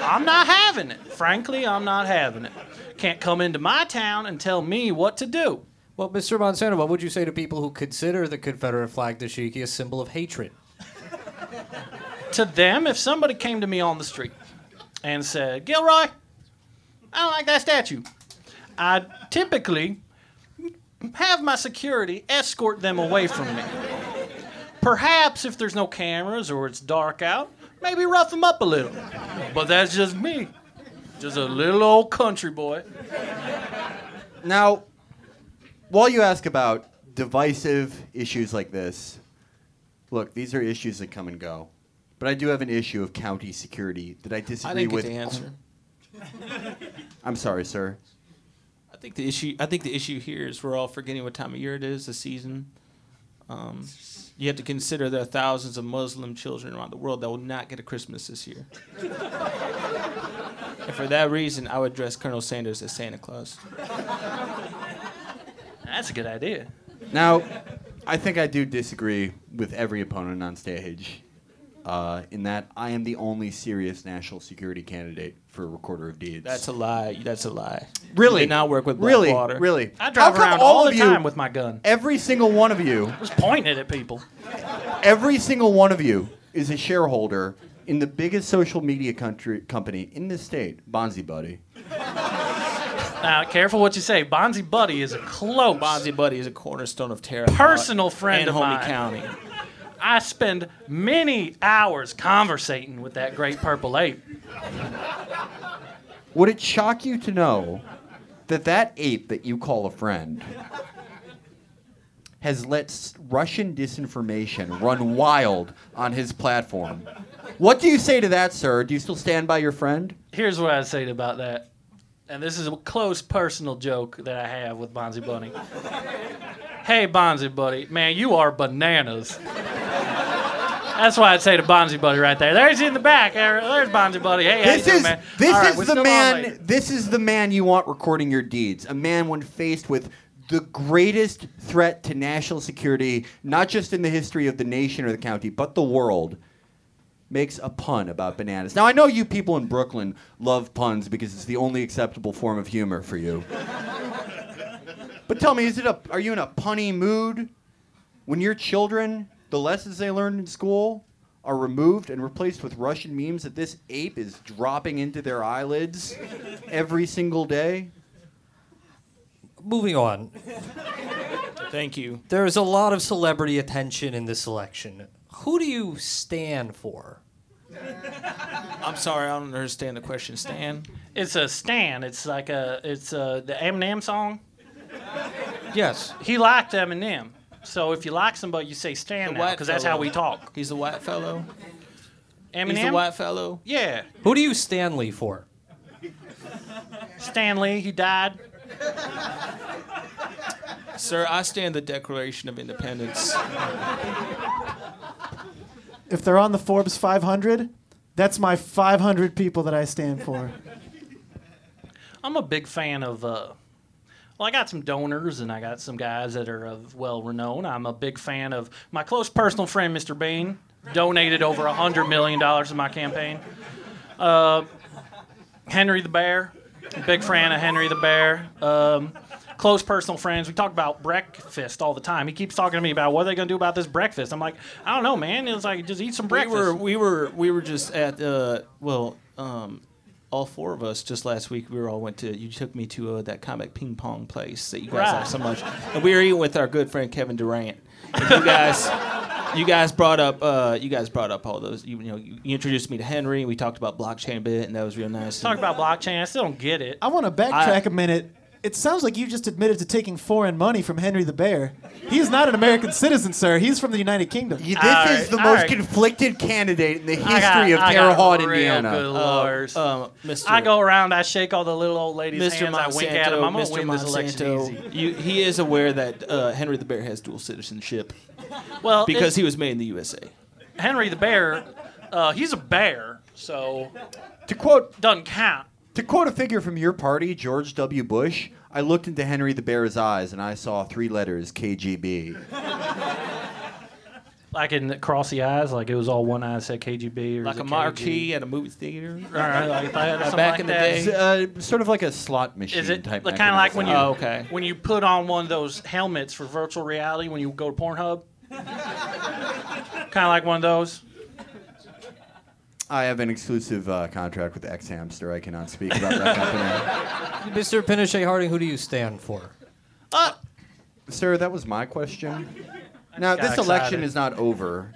Speaker 4: I'm not having it. Frankly, I'm not having it. Can't come into my town and tell me what to do.
Speaker 3: Well, Mr. Monsanto, what would you say to people who consider the Confederate flag dashiki a symbol of hatred?
Speaker 4: To them, if somebody came to me on the street and said, Gilroy, I don't like that statue, I'd typically have my security escort them away from me. Perhaps if there's no cameras or it's dark out, maybe rough them up a little. But that's just me. Just a little old country boy.
Speaker 5: Now, while you ask about divisive issues like this, look, these are issues that come and go. But I do have an issue of county security that I disagree with.
Speaker 6: I didn't get
Speaker 5: with.
Speaker 6: the answer.
Speaker 5: I'm sorry, sir.
Speaker 6: I think the issue. I think the issue here is we're all forgetting what time of year it is, the season. Um, you have to consider there are thousands of Muslim children around the world that will not get a Christmas this year. and for that reason, I would dress Colonel Sanders as Santa Claus.
Speaker 4: That's a good idea.
Speaker 5: Now, I think I do disagree with every opponent on stage. Uh, in that I am the only serious national security candidate for Recorder of Deeds.
Speaker 6: That's a lie. That's a lie.
Speaker 5: really
Speaker 6: You did not work with
Speaker 5: really,
Speaker 6: Blackwater.
Speaker 5: really.
Speaker 4: I drive
Speaker 5: How come
Speaker 4: around
Speaker 5: all
Speaker 4: all
Speaker 5: of
Speaker 4: the
Speaker 5: you,
Speaker 4: time with my gun.
Speaker 5: every single one of you,
Speaker 4: Just pointing it at people.
Speaker 5: every single one of you is a shareholder in the biggest social media country company in the state, Bonzi Buddy.
Speaker 4: Now, careful what you say. Bonzi Buddy is a close
Speaker 6: Bonzi Buddy is a cornerstone of Terra.
Speaker 4: personal friend
Speaker 6: and
Speaker 4: of
Speaker 6: Homey
Speaker 4: mine.
Speaker 6: County.
Speaker 4: I spend many hours conversating with that great purple ape.
Speaker 5: Would it shock you to know that that ape that you call a friend has let Russian disinformation run wild on his platform? What do you say to that, sir? Do you still stand by your friend?
Speaker 4: Here's what I'd say about that. And this is a close personal joke that I have with Bonzi Bunny. hey, Bonzi Buddy, man, you are bananas. That's why I'd say to Bonzi Buddy right there. There's he in the back. There's Bonzi Buddy. Hey, you
Speaker 5: This
Speaker 4: doing,
Speaker 5: is
Speaker 4: man?
Speaker 5: this
Speaker 4: right,
Speaker 5: is the man. This is the man you want recording your deeds. A man when faced with the greatest threat to national security, not just in the history of the nation or the county, but the world, makes a pun about bananas. Now I know you people in Brooklyn love puns because it's the only acceptable form of humor for you. but tell me, is it a? Are you in a punny mood when your children, the lessons they learned in school? Are removed and replaced with Russian memes that this ape is dropping into their eyelids every single day.
Speaker 3: Moving on.
Speaker 6: Thank you.
Speaker 3: There's a lot of celebrity attention in this election. Who do you stand for?
Speaker 6: I'm sorry, I don't understand the question, Stan.
Speaker 4: It's a Stan. It's like a it's a, the Eminem song.
Speaker 3: Yes.
Speaker 4: He liked Eminem. So if you like somebody, you say Stan
Speaker 6: The
Speaker 4: now,
Speaker 6: white
Speaker 4: because that's how
Speaker 6: fellow.
Speaker 4: we talk.
Speaker 6: He's a white fellow.
Speaker 4: Eminem.
Speaker 6: He's a white fellow.
Speaker 4: Yeah.
Speaker 3: Who do you Stanley for?
Speaker 4: Stanley, he died.
Speaker 6: Sir, I stand the Declaration of Independence.
Speaker 7: If they're on the Forbes 500, that's my 500 people that I stand for.
Speaker 4: I'm a big fan of. Uh, well, I got some donors and I got some guys that are of well renown. I'm a big fan of my close personal friend, Mr. Bean, donated over a hundred million dollars to my campaign. Uh, Henry the Bear, big fan of Henry the Bear. Um, close personal friends. We talk about breakfast all the time. He keeps talking to me about what are they going to do about this breakfast. I'm like, I don't know, man. It's like just eat some breakfast.
Speaker 6: We
Speaker 4: breakfast.
Speaker 6: were we were we were just at uh well um all four of us just last week we were all went to you took me to uh, that comic ping pong place that you guys
Speaker 4: Right.
Speaker 6: like so much and we were eating with our good friend Kevin Durant and you guys you guys brought up uh you guys brought up all those you, you know you, you introduced me to Henry and we talked about blockchain a bit and that was real nice
Speaker 4: Talk about blockchain. I still don't get it.
Speaker 7: I want to backtrack a minute. It sounds like you just admitted to taking foreign money from Henry the Bear. He is not an American citizen, sir. He's from the United Kingdom.
Speaker 5: You- this
Speaker 4: All
Speaker 5: is
Speaker 4: right,
Speaker 5: the
Speaker 4: all
Speaker 5: most
Speaker 4: right.
Speaker 5: conflicted candidate in the history
Speaker 4: I got,
Speaker 5: of
Speaker 4: I
Speaker 5: Terre
Speaker 4: got
Speaker 5: Haute,
Speaker 4: real
Speaker 5: Indiana.
Speaker 4: Good lawyers.
Speaker 6: um, Mr.
Speaker 4: I go around, I shake all the little old ladies'
Speaker 6: Mr.
Speaker 4: hands, I wink at them. I'm gonna
Speaker 6: Mr.
Speaker 4: win this election
Speaker 6: Monsanto,
Speaker 4: easy.
Speaker 6: you, he is aware that uh, Henry the Bear has dual citizenship
Speaker 4: Well,
Speaker 6: because
Speaker 4: it-
Speaker 6: he was made in the USA.
Speaker 4: Henry the Bear, uh, he's a bear, so
Speaker 5: to quote
Speaker 4: doesn't count.
Speaker 5: To quote a figure from your party, George W. Bush, I looked into Henry the Bear's eyes and I saw three letters KGB.
Speaker 4: Like in cross the eyes, like it was all one eye said KGB or
Speaker 6: Like a
Speaker 4: it
Speaker 6: marquee
Speaker 4: KG?
Speaker 6: at a movie theater.
Speaker 4: All right, like that, something
Speaker 6: back
Speaker 4: like
Speaker 6: in the day.
Speaker 5: Uh, sort of like a slot machine
Speaker 4: Is it
Speaker 5: type.
Speaker 4: kind of like when you
Speaker 6: Oh, okay.
Speaker 4: when you put on one of those helmets for virtual reality when you go to Pornhub? kind of like one of those.
Speaker 5: I have an exclusive uh, contract with xHamster. I cannot speak about that company.
Speaker 3: Mr. Pinochet Harding, who do you stand for?
Speaker 4: Uh,
Speaker 5: Sir, that was my question. Now,
Speaker 4: Got
Speaker 5: this election is not over.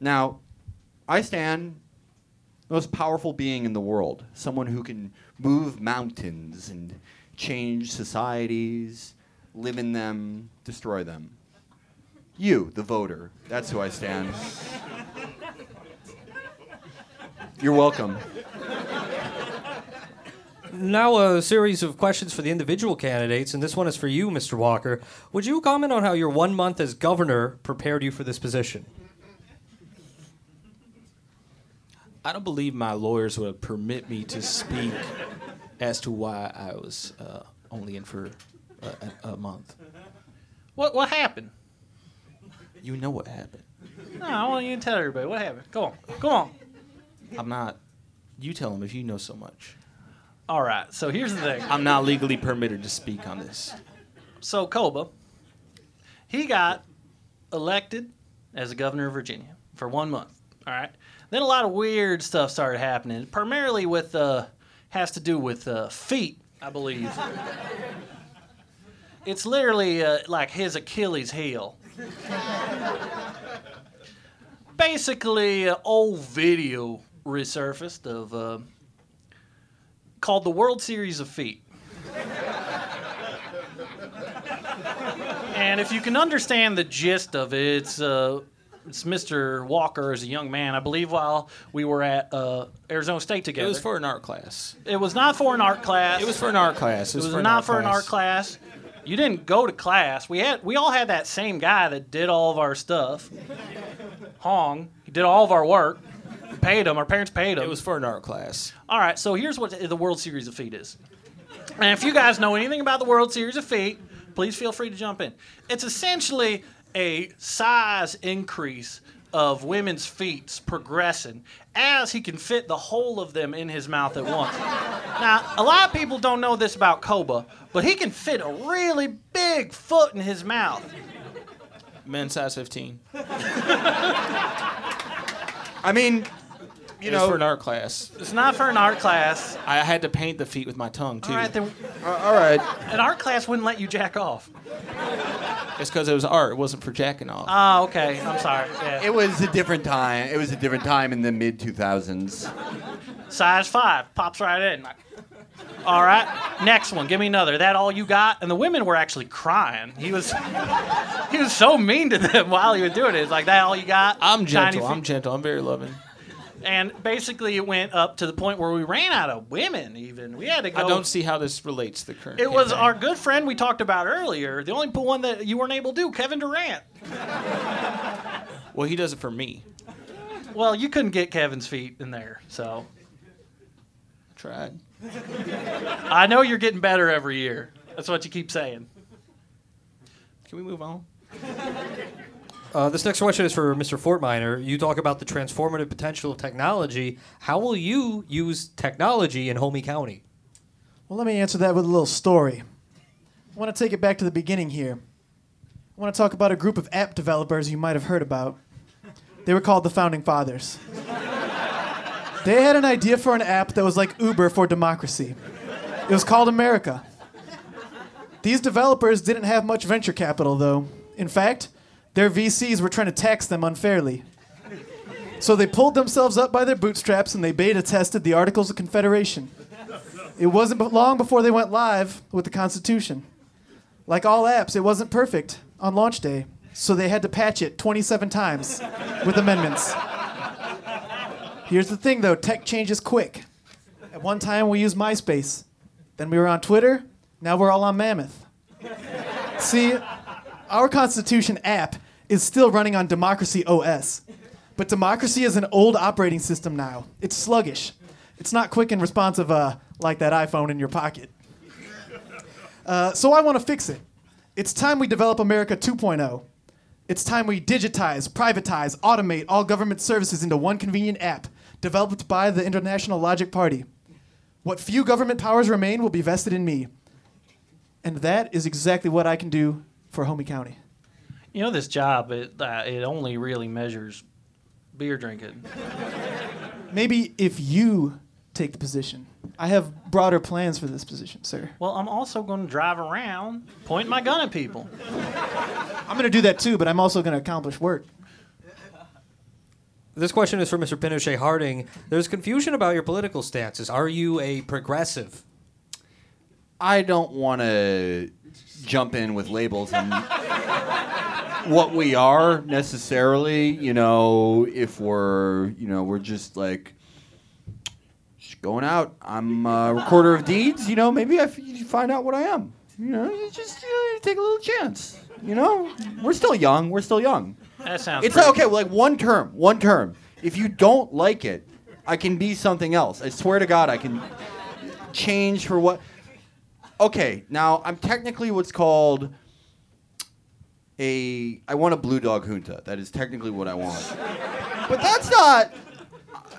Speaker 5: Now, I stand the most powerful being in the world, someone who can move mountains and change societies, live in them, destroy them. You, the voter, that's who I stand. You're welcome.
Speaker 3: Now, a series of questions for the individual candidates, and this one is for you, Mr. Walker. Would you comment on how your one month as governor prepared you for this position?
Speaker 6: I don't believe my lawyers would permit me to speak as to why I was uh, only in for a, a, a month.
Speaker 4: what what happened?
Speaker 6: You know what happened.
Speaker 4: No, I want you to tell everybody what happened. Go on, go on.
Speaker 6: I'm not. You tell him if you know so much.
Speaker 4: All right. So here's the thing.
Speaker 6: I'm not legally permitted to speak on this.
Speaker 4: So Koba, he got elected as the governor of Virginia for one month. All right. Then a lot of weird stuff started happening, primarily with uh, has to do with uh, feet, I believe. it's literally uh, like his Achilles heel. Basically, an old video resurfaced of uh, called the World Series of Feet. And if you can understand the gist of it, it's uh, it's Mr. Walker as a young man, I believe, while we were at uh, Arizona State together.
Speaker 6: It was for an art class.
Speaker 4: It was not for an art class.
Speaker 6: It was for an art class.
Speaker 4: It was not for an art class. You didn't go to class. We had we all had that same guy that did all of our stuff. Hong. He did all of our work. We paid him. Our parents paid him.
Speaker 6: It was for an art class.
Speaker 4: All right, so here's what the World Series of Feet is. And if you guys know anything about the World Series of Feet, please feel free to jump in. It's essentially a size increase of women's feet progressing as he can fit the whole of them in his mouth at once. Now, a lot of people don't know this about Koba, but he can fit a really big foot in his mouth.
Speaker 6: Men's size 15.
Speaker 5: I mean, you
Speaker 6: It was
Speaker 5: know,
Speaker 6: for an art class.
Speaker 4: It's not for an art class.
Speaker 6: I had to paint the feet with my tongue too.
Speaker 4: All right, then
Speaker 5: uh, all right.
Speaker 4: an art class wouldn't let you jack off.
Speaker 6: It's because it was art. It wasn't for jacking off.
Speaker 4: Oh, okay. I'm sorry. Yeah.
Speaker 5: It was a different time. It was a different time in the mid 2000s.
Speaker 4: Size five pops right in. All right, next one. Give me another. That all you got? And the women were actually crying. He was, he was so mean to them while he was doing it. It's like that all you got?
Speaker 6: I'm
Speaker 4: Tiny
Speaker 6: gentle.
Speaker 4: feet?"
Speaker 6: I'm gentle. I'm very loving.
Speaker 4: And basically, it went up to the point where we ran out of women. Even we had to go.
Speaker 6: I don't see how this relates to the current.
Speaker 4: It was our good friend we talked about earlier. The only one that you weren't able to do, Kevin Durant.
Speaker 6: Well, he does it for me.
Speaker 4: Well, you couldn't get Kevin's feet in there, so I
Speaker 6: Tried.
Speaker 4: I know you're getting better every year. That's what you keep saying.
Speaker 6: Can we move on?
Speaker 3: Uh, this next question is for Mr. Fortminer. You talk about the transformative potential of technology. How will you use technology in Homey County?
Speaker 2: Well, let me answer that with a little story. I want to take it back to the beginning here. I want to talk about a group of app developers you might have heard about. They were called the Founding Fathers. They had an idea for an app that was like Uber for democracy. It was called America. These developers didn't have much venture capital, though. In fact, their VCs were trying to tax them unfairly. So they pulled themselves up by their bootstraps and they beta tested the Articles of Confederation. It wasn't long before they went live with the Constitution. Like all apps, it wasn't perfect on launch day, so they had to patch it 27 times with amendments. Here's the thing though tech changes quick. At one time, we used MySpace, then we were on Twitter, now we're all on Mammoth. See, our Constitution app is still running on Democracy OS. But Democracy is an old operating system now. It's sluggish. It's not quick and responsive uh, like that iPhone in your pocket. Uh, so I want to fix it. It's time we develop America 2.0. It's time we digitize, privatize, automate all government services into one convenient app developed by the International Logic Party. What few government powers remain will be vested in me. And that is exactly what I can do for Homie County.
Speaker 4: You know, this job it uh, it only really measures beer drinking.
Speaker 2: Maybe if you take the position. I have broader plans for this position, sir.
Speaker 4: Well, I'm also going to drive around point my gun at people.
Speaker 2: I'm going to do that too, but I'm also going to accomplish work.
Speaker 3: This question is for Mr. Pinochet Harding. There's confusion about your political stances. Are you a progressive?
Speaker 5: I don't want to jump in with labels and what we are necessarily. You know, if we're you know we're just like just going out. I'm a recorder of deeds. You know, maybe I f- you find out what I am. You know, you just you, know, you take a little chance. You know, we're still young. We're still young.
Speaker 4: That sounds.
Speaker 5: It's like, okay, well, like one term, one term. If you don't like it, I can be something else. I swear to God, I can change for what. Okay, now I'm technically what's called a. I want a blue dog junta. That is technically what I want. But that's not.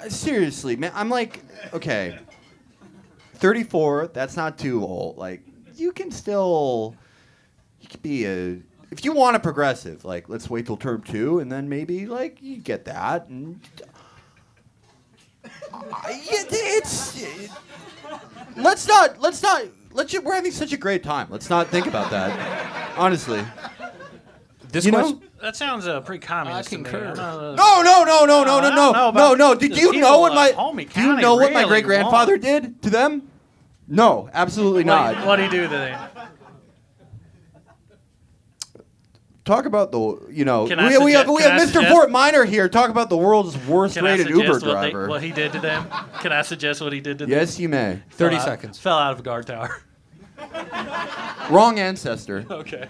Speaker 5: uh, Seriously, man. I'm like, okay. 34, that's not too old. Like, you can still. You could be a. If you want a progressive, like, let's wait till term two, and then maybe, like, you get that. And. I- it- it's. it- let's not. Let's not. Let's. We're having such a great time. Let's not think about that. Honestly.
Speaker 3: This
Speaker 5: You know?
Speaker 4: That sounds uh, pretty communist.
Speaker 6: I
Speaker 4: to me.
Speaker 6: concur.
Speaker 4: I'm not,
Speaker 5: No, no, no, no, no, no, no, no, no. Did you know what my? Do you know what my great grandfather did to them? No, absolutely not.
Speaker 4: What
Speaker 5: not.
Speaker 4: do you do then?
Speaker 5: Talk about the, you know,
Speaker 4: Can I
Speaker 5: we, we have we have
Speaker 4: I
Speaker 5: Mr.
Speaker 4: suggest-
Speaker 5: Fortminer here. Talk about the world's worst
Speaker 4: Can
Speaker 5: rated
Speaker 4: suggest
Speaker 5: Uber
Speaker 4: what, they,
Speaker 5: driver.
Speaker 4: what he did to them? Can I suggest what he did to them?
Speaker 5: yes, you may.
Speaker 3: 30
Speaker 4: Fell out-
Speaker 3: seconds.
Speaker 4: Fell out of a guard tower.
Speaker 5: Wrong ancestor.
Speaker 4: Okay.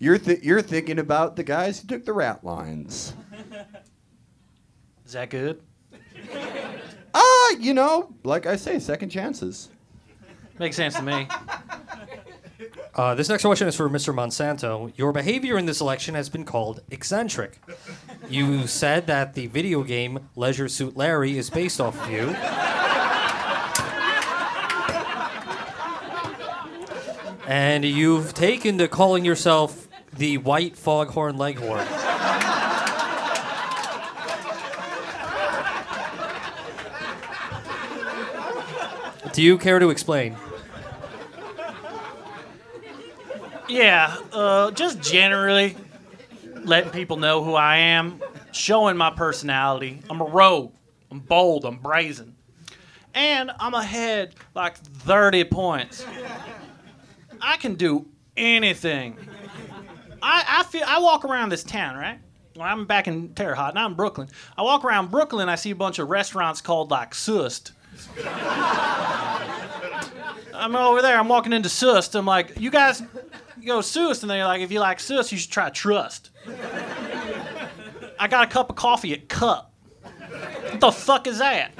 Speaker 5: You're th- you're thinking about the guys who took the rat lines.
Speaker 4: Is that good?
Speaker 5: Ah, you know, like I say, second chances.
Speaker 4: Makes sense to me.
Speaker 3: Uh, this next question is for Mr. Monsanto. Your behavior in this election has been called eccentric. You said that the video game Leisure Suit Larry is based off of you. And you've taken to calling yourself the White Foghorn Leghorn. Do you care to explain?
Speaker 4: Yeah, uh, just generally letting people know who I am, showing my personality. I'm a rogue. I'm bold. I'm brazen. and I'm ahead like 30 points. I can do anything. I, I feel I walk around this town, right? Well, I'm back in Terre Haute, now I'm in Brooklyn. I walk around Brooklyn, I see a bunch of restaurants called like Sust. I'm over there, I'm walking into Sust. I'm like, you guys go Sust, and they're like, if you like Sust, you should try Trust. I got a cup of coffee at Cup. What the fuck is that?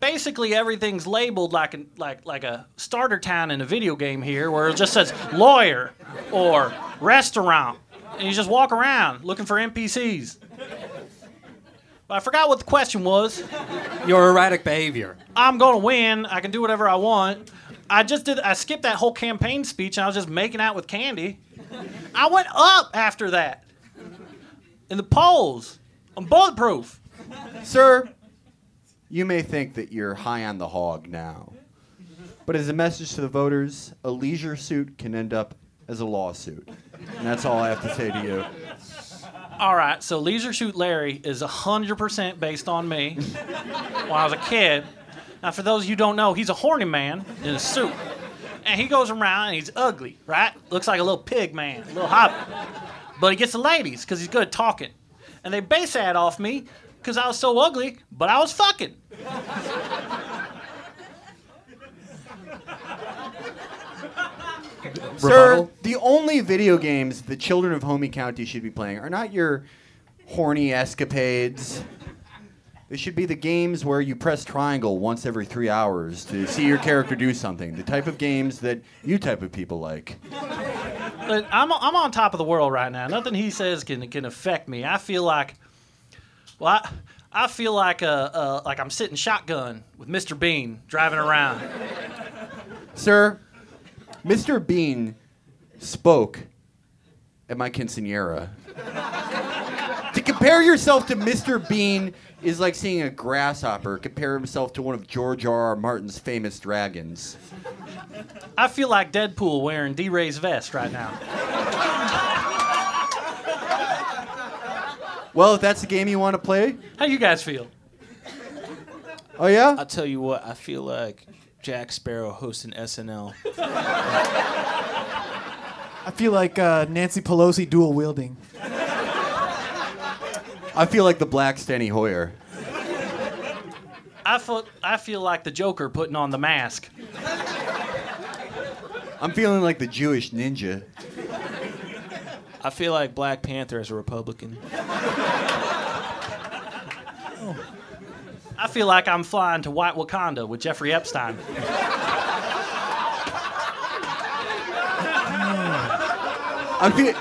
Speaker 4: Basically, everything's labeled like a, like like a starter town in a video game here, where it just says lawyer or restaurant, and you just walk around looking for NPCs. But I forgot what the question was.
Speaker 3: Your erratic behavior.
Speaker 4: I'm gonna win. I can do whatever I want. I just did. I skipped that whole campaign speech, and I was just making out with Candy. I went up after that in the polls. I'm bulletproof.
Speaker 5: Sir, you may think that you're high on the hog now. But as a message to the voters, a leisure suit can end up as a lawsuit. And that's all I have to say to you.
Speaker 4: All right, so Leisure Suit Larry is 100% based on me when I was a kid. Now, for those of you who don't know, he's a horny man in a suit. And he goes around and he's ugly, right? Looks like a little pig man, a little hobbit. But he gets the ladies because he's good at talking. And they base that off me because I was so ugly, but I was fucking.
Speaker 5: Sir,
Speaker 3: Rebuttal?
Speaker 5: the only video games the children of Homie County should be playing are not your horny escapades. They should be the games where you press triangle once every three hours to see your character do something. The type of games that you type of people like.
Speaker 4: But I'm, I'm on top of the world right now. Nothing he says can, can affect me. I feel like, well, I, I feel like, uh, uh, like I'm sitting shotgun with Mr. Bean driving around.
Speaker 5: Sir, Mr. Bean spoke at my quinceanera. to compare yourself to Mr. Bean is like seeing a grasshopper compare himself to one of George R. R. Martin's famous dragons.
Speaker 4: I feel like Deadpool wearing D-Ray's vest right now.
Speaker 5: Well, if that's the game you want to play,
Speaker 4: How you guys feel?
Speaker 5: oh yeah?
Speaker 6: I'll tell you what, I feel like Jack Sparrow hosting SNL.
Speaker 7: I feel like uh, Nancy Pelosi dual wielding.
Speaker 5: I feel like the black Steny Hoyer.
Speaker 4: I feel, I feel like the Joker putting on the mask.
Speaker 5: I'm feeling like the Jewish ninja.
Speaker 6: I feel like Black Panther as a Republican.
Speaker 4: I feel like I'm flying to White Wakanda with Jeffrey Epstein.
Speaker 5: I feel.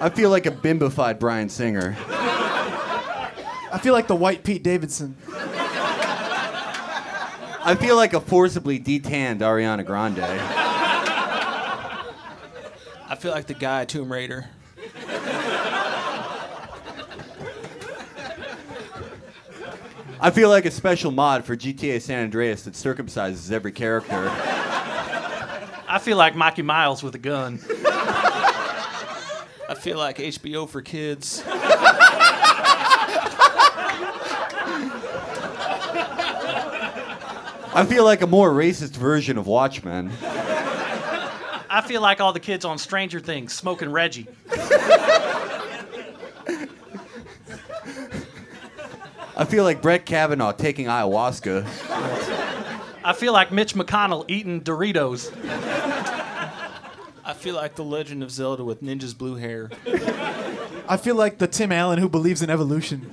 Speaker 5: I feel like a bimbified Bryan Singer.
Speaker 7: I feel like the white Pete Davidson.
Speaker 5: I feel like a forcibly detanned Ariana Grande.
Speaker 6: I feel like the guy Tomb Raider.
Speaker 5: I feel like a special mod for GTA San Andreas that circumcises every character.
Speaker 4: I feel like Mikey Miles with a gun.
Speaker 6: I feel like HBO for kids.
Speaker 5: I feel like a more racist version of Watchmen.
Speaker 4: I feel like all the kids on Stranger Things smoking Reggie.
Speaker 5: I feel like Brett Kavanaugh taking ayahuasca.
Speaker 4: I feel like Mitch McConnell eating Doritos.
Speaker 6: I feel like the Legend of Zelda with Ninja's blue hair.
Speaker 7: I feel like the Tim Allen who believes in evolution.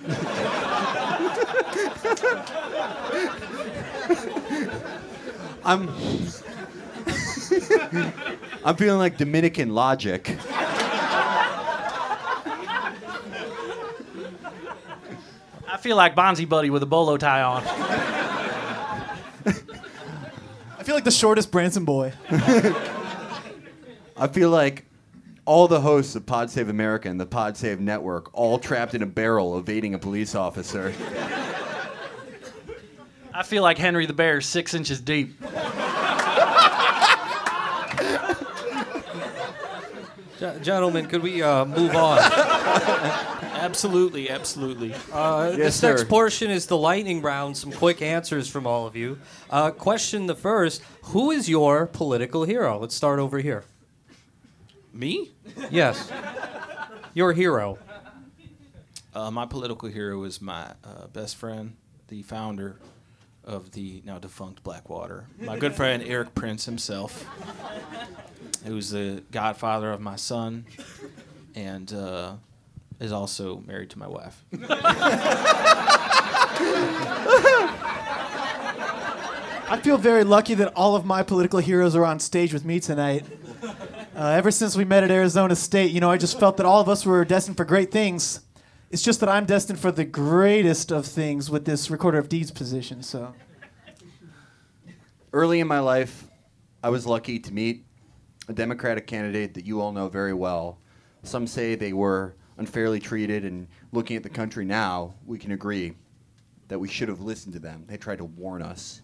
Speaker 5: I'm. I'm feeling like Dominican logic.
Speaker 4: I feel like Bonzi Buddy with a bolo tie on.
Speaker 7: I feel like the shortest Branson boy.
Speaker 5: I feel like all the hosts of Pod Save America and the Pod Save Network all trapped in a barrel evading a police officer.
Speaker 4: I feel like Henry the Bear is six inches deep.
Speaker 3: Ge- gentlemen, could we uh, move on?
Speaker 6: Absolutely, absolutely.
Speaker 3: Uh,
Speaker 5: Yes,
Speaker 3: this next portion is the lightning round. Some quick answers from all of you. Uh, question the first: Who is your political hero? Let's start over here.
Speaker 6: Me?
Speaker 3: Yes, your hero.
Speaker 6: Uh, my political hero is my uh, best friend, the founder of the now defunct Blackwater. My good friend Erik Prince himself, who's the godfather of my son, and uh, is also married to my wife.
Speaker 7: I feel very lucky that all of my political heroes are on stage with me tonight. Uh, ever since we met at Arizona State, you know, I just felt that all of us were destined for great things. It's just that I'm destined for the greatest of things with this recorder of deeds position. So,
Speaker 5: Early in my life, I was lucky to meet a Democratic candidate that you all know very well. Some say they were unfairly treated, and looking at the country now, we can agree that we should have listened to them. They tried to warn us.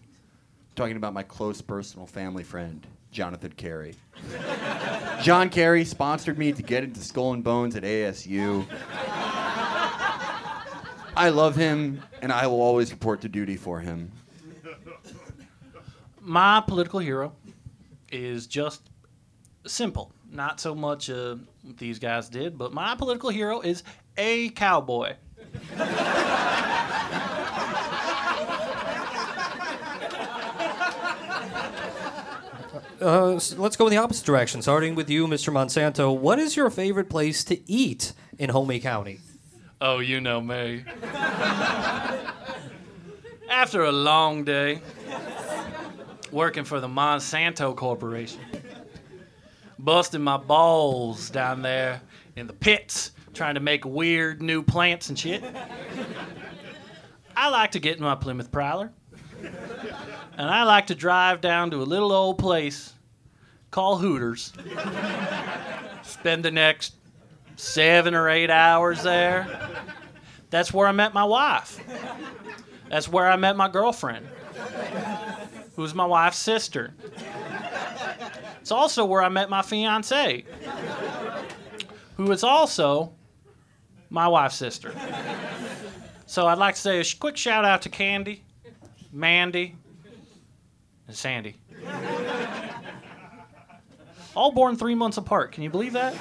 Speaker 5: talking about my close personal family friend, Jonathan Kerry. John Kerry sponsored me to get into Skull and Bones at ASU. I love him, and I will always report to duty for him.
Speaker 4: My political hero is just simple. Not so much uh, what these guys did, but my political hero is a cowboy.
Speaker 3: Uh, s- let's go in the opposite direction. Starting with you, Mr. Monsanto. What is your favorite place to eat in Homey County?
Speaker 4: Oh, you know me. After a long day working for the Monsanto Corporation, busting my balls down there in the pits trying to make weird new plants and shit, I like to get in my Plymouth Prowler and I like to drive down to a little old place called Hooters, spend the next seven or eight hours there. That's where I met my wife. That's where I met my girlfriend, who's my wife's sister. It's also where I met my fiance, who is also my wife's sister. So I'd like to say a quick shout out to Candy, Mandy, and Sandy. All born three months apart. Can you believe that?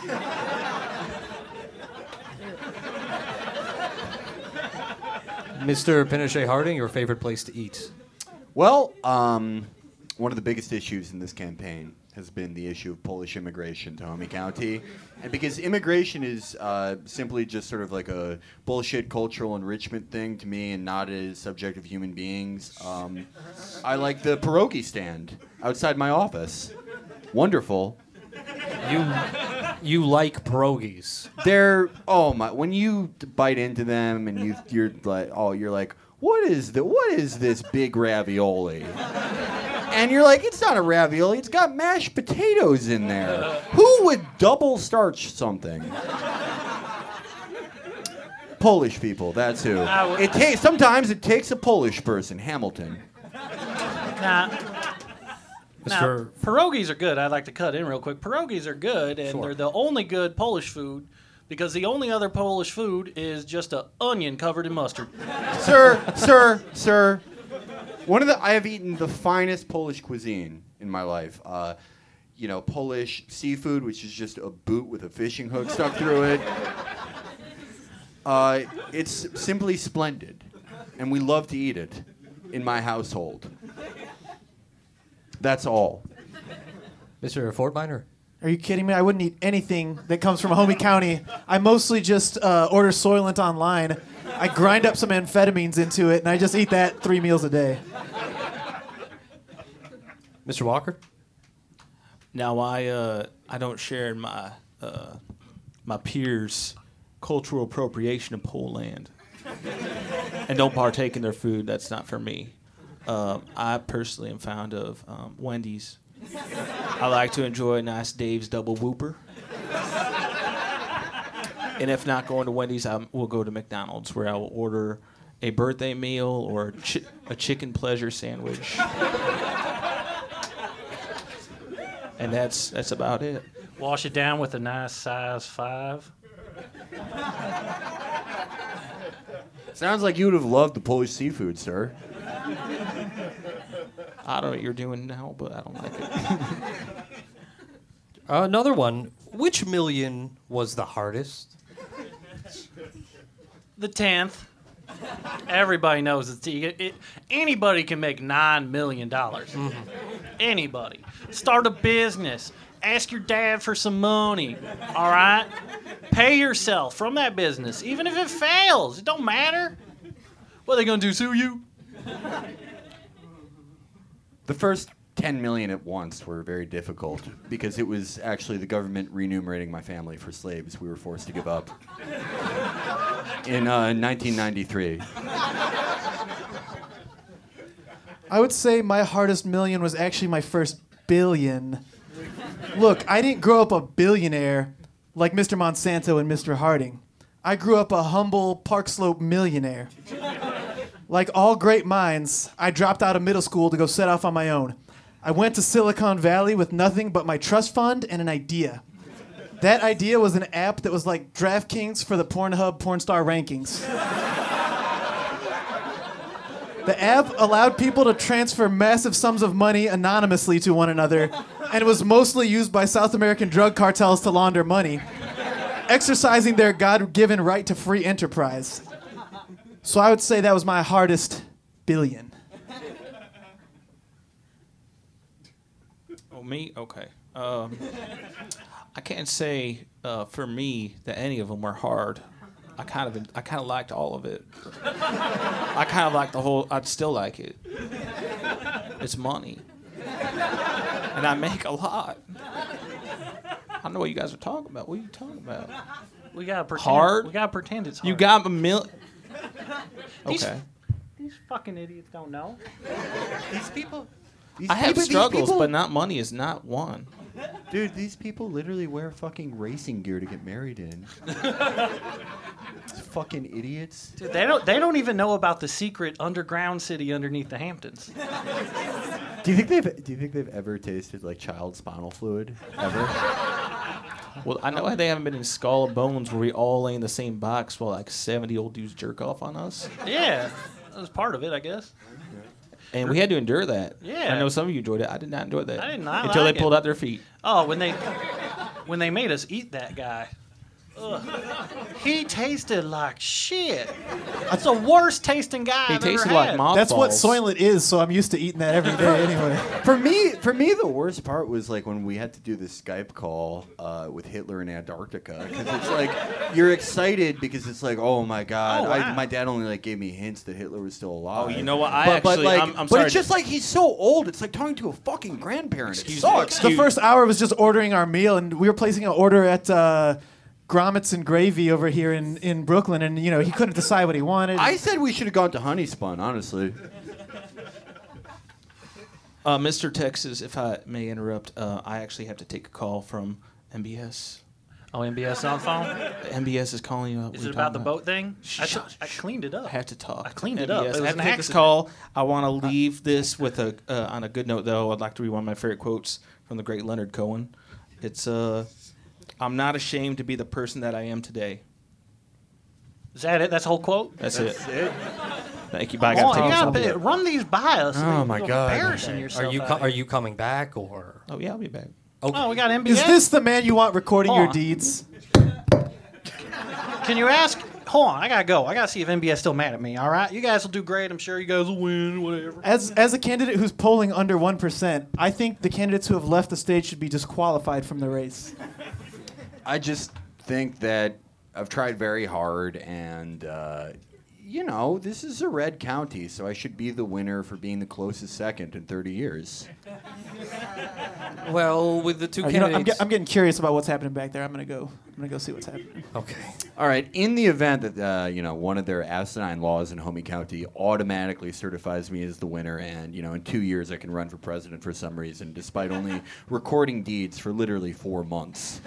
Speaker 3: Mr. Pinochet Harding, your favorite place to eat?
Speaker 5: Well, um, one of the biggest issues in this campaign has been the issue of Polish immigration to Homey County. And because immigration is uh, simply just sort of like a bullshit cultural enrichment thing to me and not a subject of human beings, um, I like the pierogi stand outside my office. Wonderful.
Speaker 3: You you like pierogies.
Speaker 5: They're oh my! When you bite into them and you you're like oh you're like what is the what is this big ravioli? And you're like it's not a ravioli. It's got mashed potatoes in there. Who would double starch something? Polish people. That's who. It takes sometimes it takes a Polish person. Hamilton.
Speaker 4: Now, now,
Speaker 3: Mr.
Speaker 4: pierogies are good. I'd like to cut in real quick. Pierogies are good, and they're the only good Polish food because the only other Polish food is just a onion covered in mustard.
Speaker 5: sir, sir, sir. One of the I have eaten the finest Polish cuisine in my life. Uh, you know, Polish seafood, which is just a boot with a fishing hook stuck through it. Uh, it's simply splendid, and we love to eat it in my household. That's all.
Speaker 3: Mr. Fortminer?
Speaker 7: are you kidding me? I wouldn't eat anything that comes from Homie County. I mostly just uh, order Soylent online. I grind up some amphetamines into it, and I just eat that three meals a day.
Speaker 3: Mr. Walker?
Speaker 6: Now I uh, I don't share in my uh, my peers' cultural appropriation of Poland, and don't partake in their food. That's not for me. Uh, I personally am fond of um, Wendy's. I like to enjoy a nice Dave's double whooper. And if not going to Wendy's, I will go to McDonald's where I will order a birthday meal or chi- a chicken pleasure sandwich. and that's that's about it.
Speaker 4: Wash it down with a nice size five.
Speaker 5: Sounds like you would have loved the Polish seafood, sir.
Speaker 6: I don't know what you're doing now, but I don't like it.
Speaker 3: Uh, another one. Which million was the hardest?
Speaker 4: The tenth. Everybody knows it's it, it, anybody can make nine million dollars. Anybody. Start a business. Ask your dad for some money. All right. Pay yourself from that business, even if it fails. It don't matter. What are they gonna do? Sue you?
Speaker 5: The first 10 million at once were very difficult because it was actually the government renumerating my family for slaves we were forced to give up. In uh, 1993.
Speaker 2: I would say my hardest million was actually my first billion. Look, I didn't grow up a billionaire like Mr. Monsanto and Mr. Harding. I grew up a humble Park Slope millionaire. Like all great minds, I dropped out of middle school to go set off on my own. I went to Silicon Valley with nothing but my trust fund and an idea. That idea was an app that was like DraftKings for the Pornhub porn star rankings. The app allowed people to transfer massive sums of money anonymously to one another, and was mostly used by South American drug cartels to launder money, exercising their God given right to free enterprise. So I would say that was my hardest billion.
Speaker 6: Oh, me? Okay. Um, I can't say uh, for me that any of them were hard. I kind of I kind of liked all of it. I kind of like the whole. I'd still like it. It's money, and I make a lot. I don't know what you guys are talking about. What are you talking about?
Speaker 4: We gotta pretend.
Speaker 6: Hard?
Speaker 4: We gotta pretend it's hard.
Speaker 6: You got a mil.
Speaker 4: These-
Speaker 6: Okay.
Speaker 4: These fucking idiots don't know.
Speaker 5: These people. These
Speaker 6: I have
Speaker 5: people-
Speaker 6: struggles,
Speaker 5: people-
Speaker 6: but not money is not one.
Speaker 5: Dude, these people literally wear fucking racing gear to get married in. Fucking idiots.
Speaker 4: Dude, they don't. They don't even know about the secret underground city underneath the Hamptons.
Speaker 5: Do you think they've Do you think they've ever tasted like child spinal fluid? Ever?
Speaker 6: Well, I know they haven't been in Skull and Bones where we all lay in the same box while like 70 old dudes jerk off on us.
Speaker 4: Yeah, that was part of it, I guess.
Speaker 6: And we had to endure that.
Speaker 4: Yeah.
Speaker 6: I know some of you enjoyed it. I did not enjoy that.
Speaker 4: I did not
Speaker 6: Until
Speaker 4: like
Speaker 6: they pulled
Speaker 4: it.
Speaker 6: out their feet.
Speaker 4: Oh, when they when they made us eat that guy. Ugh. He tasted like shit. That's the worst tasting guy
Speaker 6: He
Speaker 4: I've ever
Speaker 6: tasted
Speaker 4: had.
Speaker 6: like mothballs.
Speaker 2: That's what Soylent is, so I'm used to eating that every day anyway.
Speaker 5: For me, for me, the worst part was like when we had to do this Skype call uh, with Hitler in Antarctica because it's like you're excited because it's like, oh my god,
Speaker 4: Oh,
Speaker 5: I,
Speaker 4: wow.
Speaker 5: my dad only like gave me hints that Hitler was still alive.
Speaker 6: Oh, you know what? I
Speaker 5: but, but
Speaker 6: actually-
Speaker 5: like,
Speaker 6: I'm- I'm
Speaker 5: but
Speaker 6: sorry
Speaker 5: it's
Speaker 6: to-
Speaker 5: just like he's so old. It's like talking to a fucking grandparent.
Speaker 6: Excuse
Speaker 5: it
Speaker 6: me,
Speaker 5: sucks.
Speaker 2: The
Speaker 6: excuse-
Speaker 2: first hour was just ordering our meal, and we were placing an order at uh, Grommets and Gravy over here in, in Brooklyn, and you know he couldn't decide what he wanted.
Speaker 5: I said we should have gone to Honey Spun, honestly.
Speaker 6: Uh, Mr. Texas, if I may interrupt, uh, I actually have to take a call from MBS.
Speaker 4: Oh, MBS on phone.
Speaker 6: MBS is calling you. What
Speaker 4: Is
Speaker 6: are
Speaker 4: it about
Speaker 6: talking
Speaker 4: the boat thing? I,
Speaker 6: Shh,
Speaker 4: t-
Speaker 6: shh,
Speaker 4: I cleaned it up.
Speaker 6: I had to talk.
Speaker 4: I cleaned it
Speaker 6: MBS.
Speaker 4: up. It
Speaker 6: I
Speaker 4: was
Speaker 6: have
Speaker 4: an
Speaker 6: to take this call. I want to leave this with a uh, on a good note, though. I'd like to read one of my favorite quotes from the great Leonard Cohen. It's uh, "I'm not ashamed to be the person that I am today."
Speaker 4: Is that it? That's the whole quote.
Speaker 6: That's, it. Thank you. Bye. I
Speaker 4: Come on, you gotta
Speaker 6: one.
Speaker 4: run these by us.
Speaker 5: Oh, my God.
Speaker 4: Embarrassing yourself.
Speaker 3: Are
Speaker 4: you
Speaker 3: co- are you coming back or?
Speaker 6: Oh yeah, I'll be back.
Speaker 4: Oh, oh we got MBS.
Speaker 2: Is this the man you want recording your
Speaker 4: on.
Speaker 2: deeds?
Speaker 4: Can you ask? Hold on, I gotta go. I gotta see if MBS still mad at me. All right, you guys will do great. I'm sure you guys will win. Whatever.
Speaker 2: As as a candidate who's polling under one percent, I think the candidates who have left the stage should be disqualified from the race.
Speaker 5: I just think that I've tried very hard, and uh, you know, this is a red county, so I should be the winner for being the closest second in 30 years.
Speaker 3: Well, with the two
Speaker 2: Uh, you know, I'm,
Speaker 3: candidates.
Speaker 2: get, I'm getting curious about what's happening back there. I'm gonna go. I'm gonna go see what's happening.
Speaker 3: okay.
Speaker 5: All right. In the event that uh, you know one of their asinine laws in Homie County automatically certifies me as the winner, and you know in two years I can run for president for some reason, despite only recording deeds for literally four months,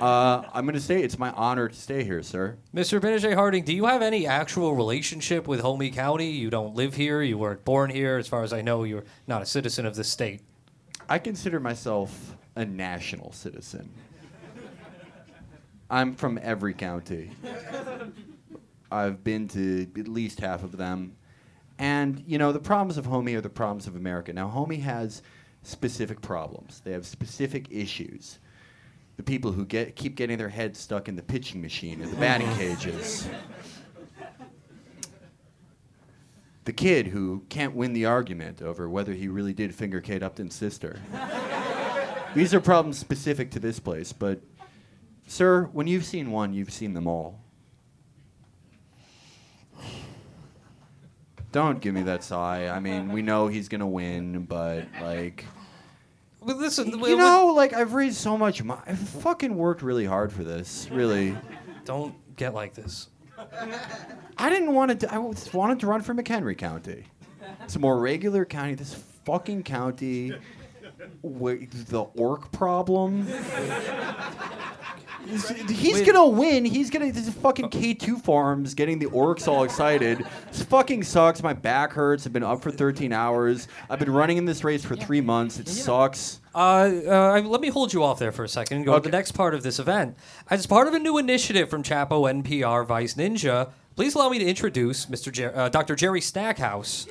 Speaker 5: uh, I'm going to say it's my honor to stay here, sir.
Speaker 3: Mr. Pinochet Harding, do you have any actual relationship with Homey County? You don't live here. You weren't born here. As far as I know, you're not a citizen of the state.
Speaker 5: I consider myself a national citizen. I'm from every county. I've been to at least half of them. And, you know, the problems of Homie are the problems of America. Now, Homie has specific problems, they have specific issues. The people who get, keep getting their heads stuck in the pitching machine or the batting cages. The kid who can't win the argument over whether he really did finger Kate Upton's sister. These are problems specific to this place, but, sir, when you've seen one, you've seen them all. Don't give me that sigh. I mean, we know he's gonna win, but like,
Speaker 3: Well, listen,
Speaker 5: you know, like I've raised so much. Mo- I've fucking worked really hard for this. Really,
Speaker 3: don't get like this.
Speaker 5: I didn't want to. I wanted to run for McHenry County. It's a more regular county. This fucking county, with the orc problem. He's, he's
Speaker 3: Wait.
Speaker 5: gonna win. He's gonna. This is fucking K2 farms getting the orcs all excited. This fucking sucks. My back hurts. I've been up for 13 hours. I've been running in this race for three months. It sucks.
Speaker 3: Uh, uh, let me hold you off there for a second and go to the next part of this event. As part of a new initiative from Chapo NPR Vice Ninja, please allow me to introduce Mr. Jer- uh, Dr. Jerry Stackhouse.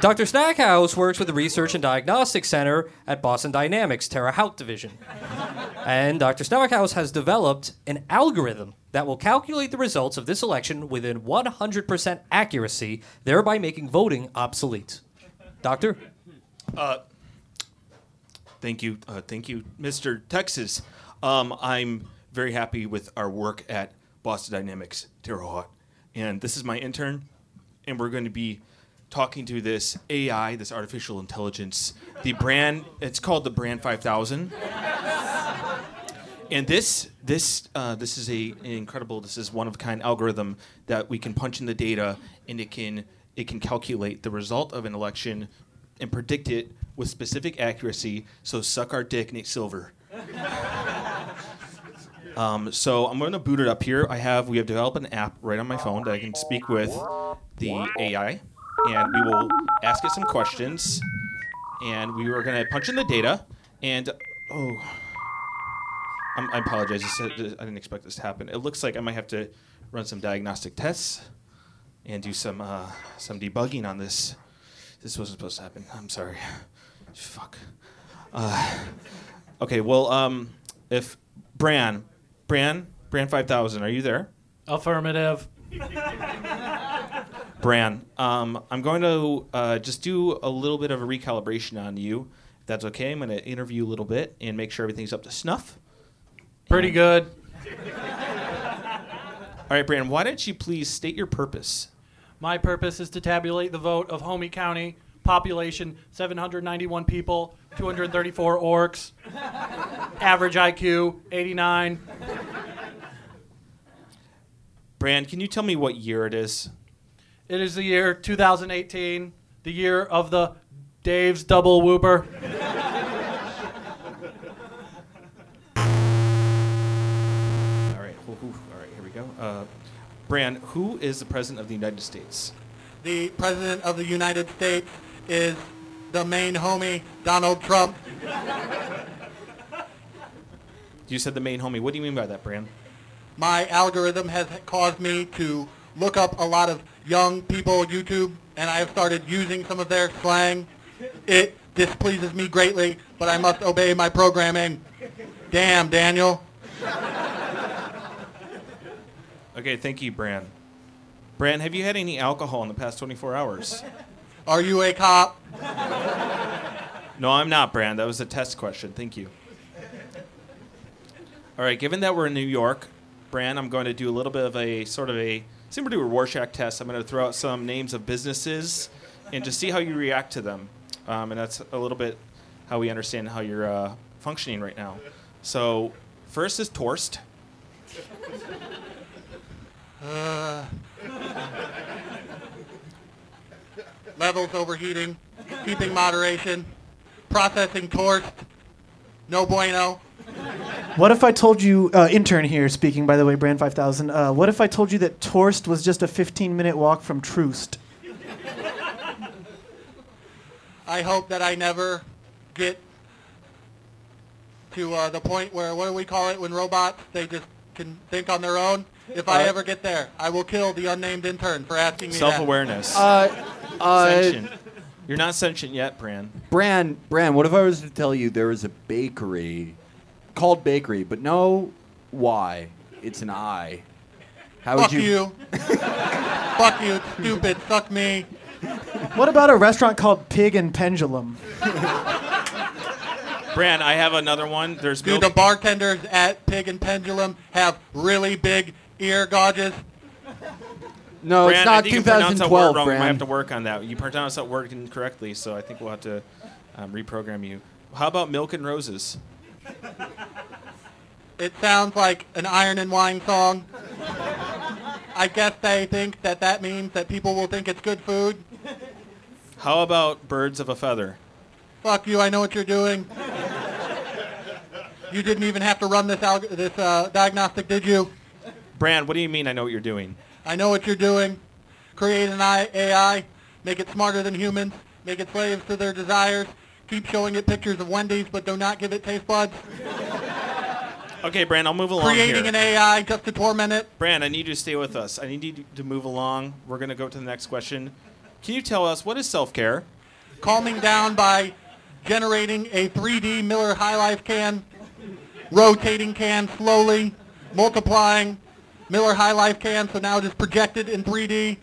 Speaker 3: Dr. Snackhouse works with the Research and Diagnostics Center at Boston Dynamics Terre Haute Division. And Dr. Snackhouse has developed an algorithm that will calculate the results of this election within 100% accuracy, thereby making voting obsolete. Doctor?
Speaker 6: Thank you, uh, thank you, Mr. Texas. Um, I'm very happy with our work at Boston Dynamics Terre Haute, and this is my intern, and we're going to be talking to this AI, this artificial intelligence, the brand. It's called the Brand 5000. And this this uh, this is a an incredible this is one of a kind algorithm that we can punch in the data and it can it can calculate the result of an election and predict it with specific accuracy. So suck our dick, Nate Silver. um, so I'm going to boot it up here. I have we have developed an app right on my phone that I can speak with the AI, and we will ask it some questions, and we are going to punch in the data, and oh. I'm, I apologize. I didn't expect this to happen. It looks like I might have to run some diagnostic tests and do some uh, some debugging on this. This wasn't supposed to happen. I'm sorry. Fuck. Uh, okay. Well, um, if Bran, Bran, Bran five thousand, are you there?
Speaker 4: Affirmative.
Speaker 6: Bran, um, I'm going to uh, just do a little bit of a recalibration on you. If that's okay, I'm going to interview a little bit and make sure everything's up to snuff.
Speaker 4: Pretty good.
Speaker 6: All right, Bran, why don't you please state your purpose?
Speaker 4: My purpose is to tabulate the vote of Homey County, population 791 people, 234 orcs, average IQ 89.
Speaker 6: Bran, can you tell me what year it is?
Speaker 4: It is the year 2018, the year of the Dave's double whooper.
Speaker 6: All right, whew, whew, all right, here we go. Uh, Bran, who is the president of the United States?
Speaker 8: The President of the United States is the main homie, Donald Trump.
Speaker 6: You said the main homie. What do you mean by that, Bran?
Speaker 8: My algorithm has caused me to look up a lot of young people on YouTube, and I have started using some of their slang. It displeases me greatly, but I must obey my programming. Damn, Daniel.
Speaker 6: Okay, thank you, Bran. Bran, have you had any alcohol in the past 24 hours?
Speaker 8: Are you a cop?
Speaker 6: No, I'm not, Bran. That was a test question. Thank you. All right, given that we're in New York, Bran, I'm going to do a little bit of a sort of a similar to a Rorschach test. I'm going to throw out some names of businesses and just see how you react to them. Um, and that's a little bit how we understand how you're uh, functioning right now. So, first is Torst.
Speaker 8: Levels overheating, keeping moderation, processing Torst, no bueno.
Speaker 7: What if I told you, uh, intern here speaking, by the way, Brand 5000, uh, what if I told you that Torst was just a 15 minute walk from Troost?
Speaker 8: I hope that I never get to uh, the point where what do we call it when robots they just can think on their own. If I
Speaker 6: Uh,
Speaker 8: ever get there, I will kill the unnamed intern for asking me that.
Speaker 6: Self-awareness.
Speaker 5: Uh, uh,
Speaker 6: sentient. You're not sentient yet, Bran.
Speaker 5: Bran, Bran, what if I was to tell you there is a bakery called Bakery, but no Y, it's an I. How would
Speaker 8: Fuck you. Fuck you, stupid. Suck me.
Speaker 7: What about a restaurant called Pig and Pendulum?
Speaker 6: Bran, I have another one. There's
Speaker 8: Dude,
Speaker 6: milk.
Speaker 8: the bartenders at Pig and Pendulum have really big ear gauges.
Speaker 5: No,
Speaker 6: Bran,
Speaker 5: it's
Speaker 6: I
Speaker 5: not
Speaker 6: think you pronounced that word
Speaker 5: 2012,
Speaker 6: wrong. We might have to work on that. You pronounced that word incorrectly, so I think we'll have to um, reprogram you. How about milk and roses?
Speaker 8: It sounds like an Iron and Wine song. I guess they think that that means that people will think it's good food.
Speaker 6: How about birds of a feather?
Speaker 8: Fuck you, I know what you're doing. You didn't even have to run this alg- this uh, diagnostic, did you?
Speaker 6: Bran, what do you mean? I know what you're doing.
Speaker 8: I know what you're doing. Create an AI, make it smarter than humans, make it slaves to their desires, keep showing it pictures of Wendy's but do not give it taste buds.
Speaker 6: Okay, Bran, I'll move along
Speaker 8: Creating
Speaker 6: here.
Speaker 8: an AI just to torment it.
Speaker 6: Bran, I need you to stay with us. I need you to move along. We're going to go to the next question. Can you tell us what is self-care?
Speaker 8: calming down by generating a 3D Miller High Life can, rotating can slowly, multiplying Miller High Life can, so now it is projected in 3D,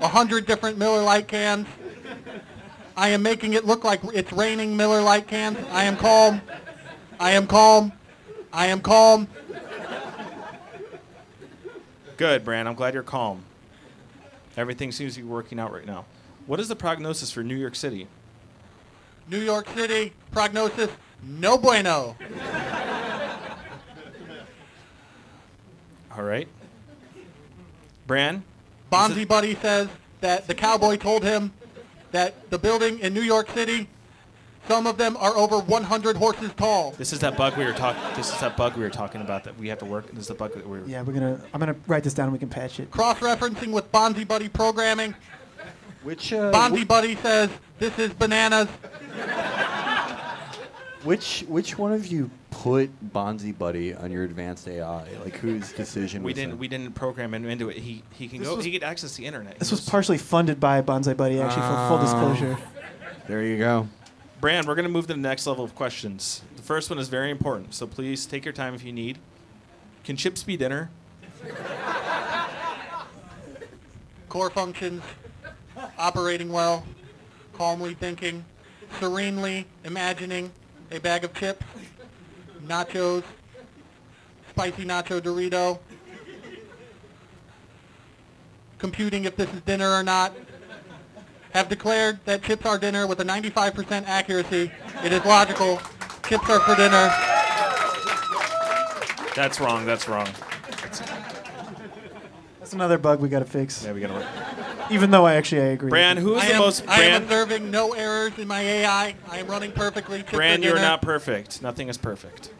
Speaker 8: a hundred different Miller Light cans. I am making it look like it's raining Miller Light cans. I am calm. I am calm. I am calm.
Speaker 6: Good, Bran. I'm glad you're calm. Everything seems to be working out right now. What is the prognosis for New York City?
Speaker 8: New York City, prognosis, no bueno.
Speaker 6: All right. Bran,
Speaker 8: Bonzi Buddy says that the cowboy told him that the building in New York City, some of them are over 100 horses tall.
Speaker 6: this is that bug we were talking. This is that bug we were talking about that we have to work. This is the bug that we're.
Speaker 7: Yeah, we're gonna. I'm gonna write this down. and We can patch it.
Speaker 8: Cross-referencing with Bonzi Buddy programming,
Speaker 5: Which, uh,
Speaker 8: Bonzi Buddy says this is bananas.
Speaker 5: which, which one of you put Bonzi Buddy on your advanced AI? Like, whose decision
Speaker 6: We
Speaker 5: was
Speaker 6: didn't.
Speaker 5: that?
Speaker 6: We didn't program him into it. He he can
Speaker 7: This
Speaker 6: go.
Speaker 7: was-
Speaker 6: he could access the internet.
Speaker 7: This
Speaker 6: He
Speaker 7: was partially funded by Bonzi Buddy, actually, for full
Speaker 5: Oh.
Speaker 7: disclosure.
Speaker 5: There you go.
Speaker 6: Brand, we're gonna move to the next level of questions. The first one is very important, so please take your time if you need. Can chips be dinner?
Speaker 8: Core functions, operating well, calmly thinking, serenely imagining a bag of chips, nachos, spicy nacho Dorito, computing if this is dinner or not, have declared that chips are dinner with a 95% accuracy. It is logical. Chips are for dinner.
Speaker 6: That's wrong. That's wrong.
Speaker 7: That's another bug we gotta fix.
Speaker 6: Yeah, we gotta. Work.
Speaker 7: Even though I actually I agree.
Speaker 6: Bran, who is
Speaker 8: I
Speaker 6: the
Speaker 8: am,
Speaker 6: most?
Speaker 8: I am
Speaker 6: Bran,
Speaker 8: observing no errors in my AI. I am running perfectly. Chips
Speaker 6: Bran, you're not perfect. Nothing is perfect.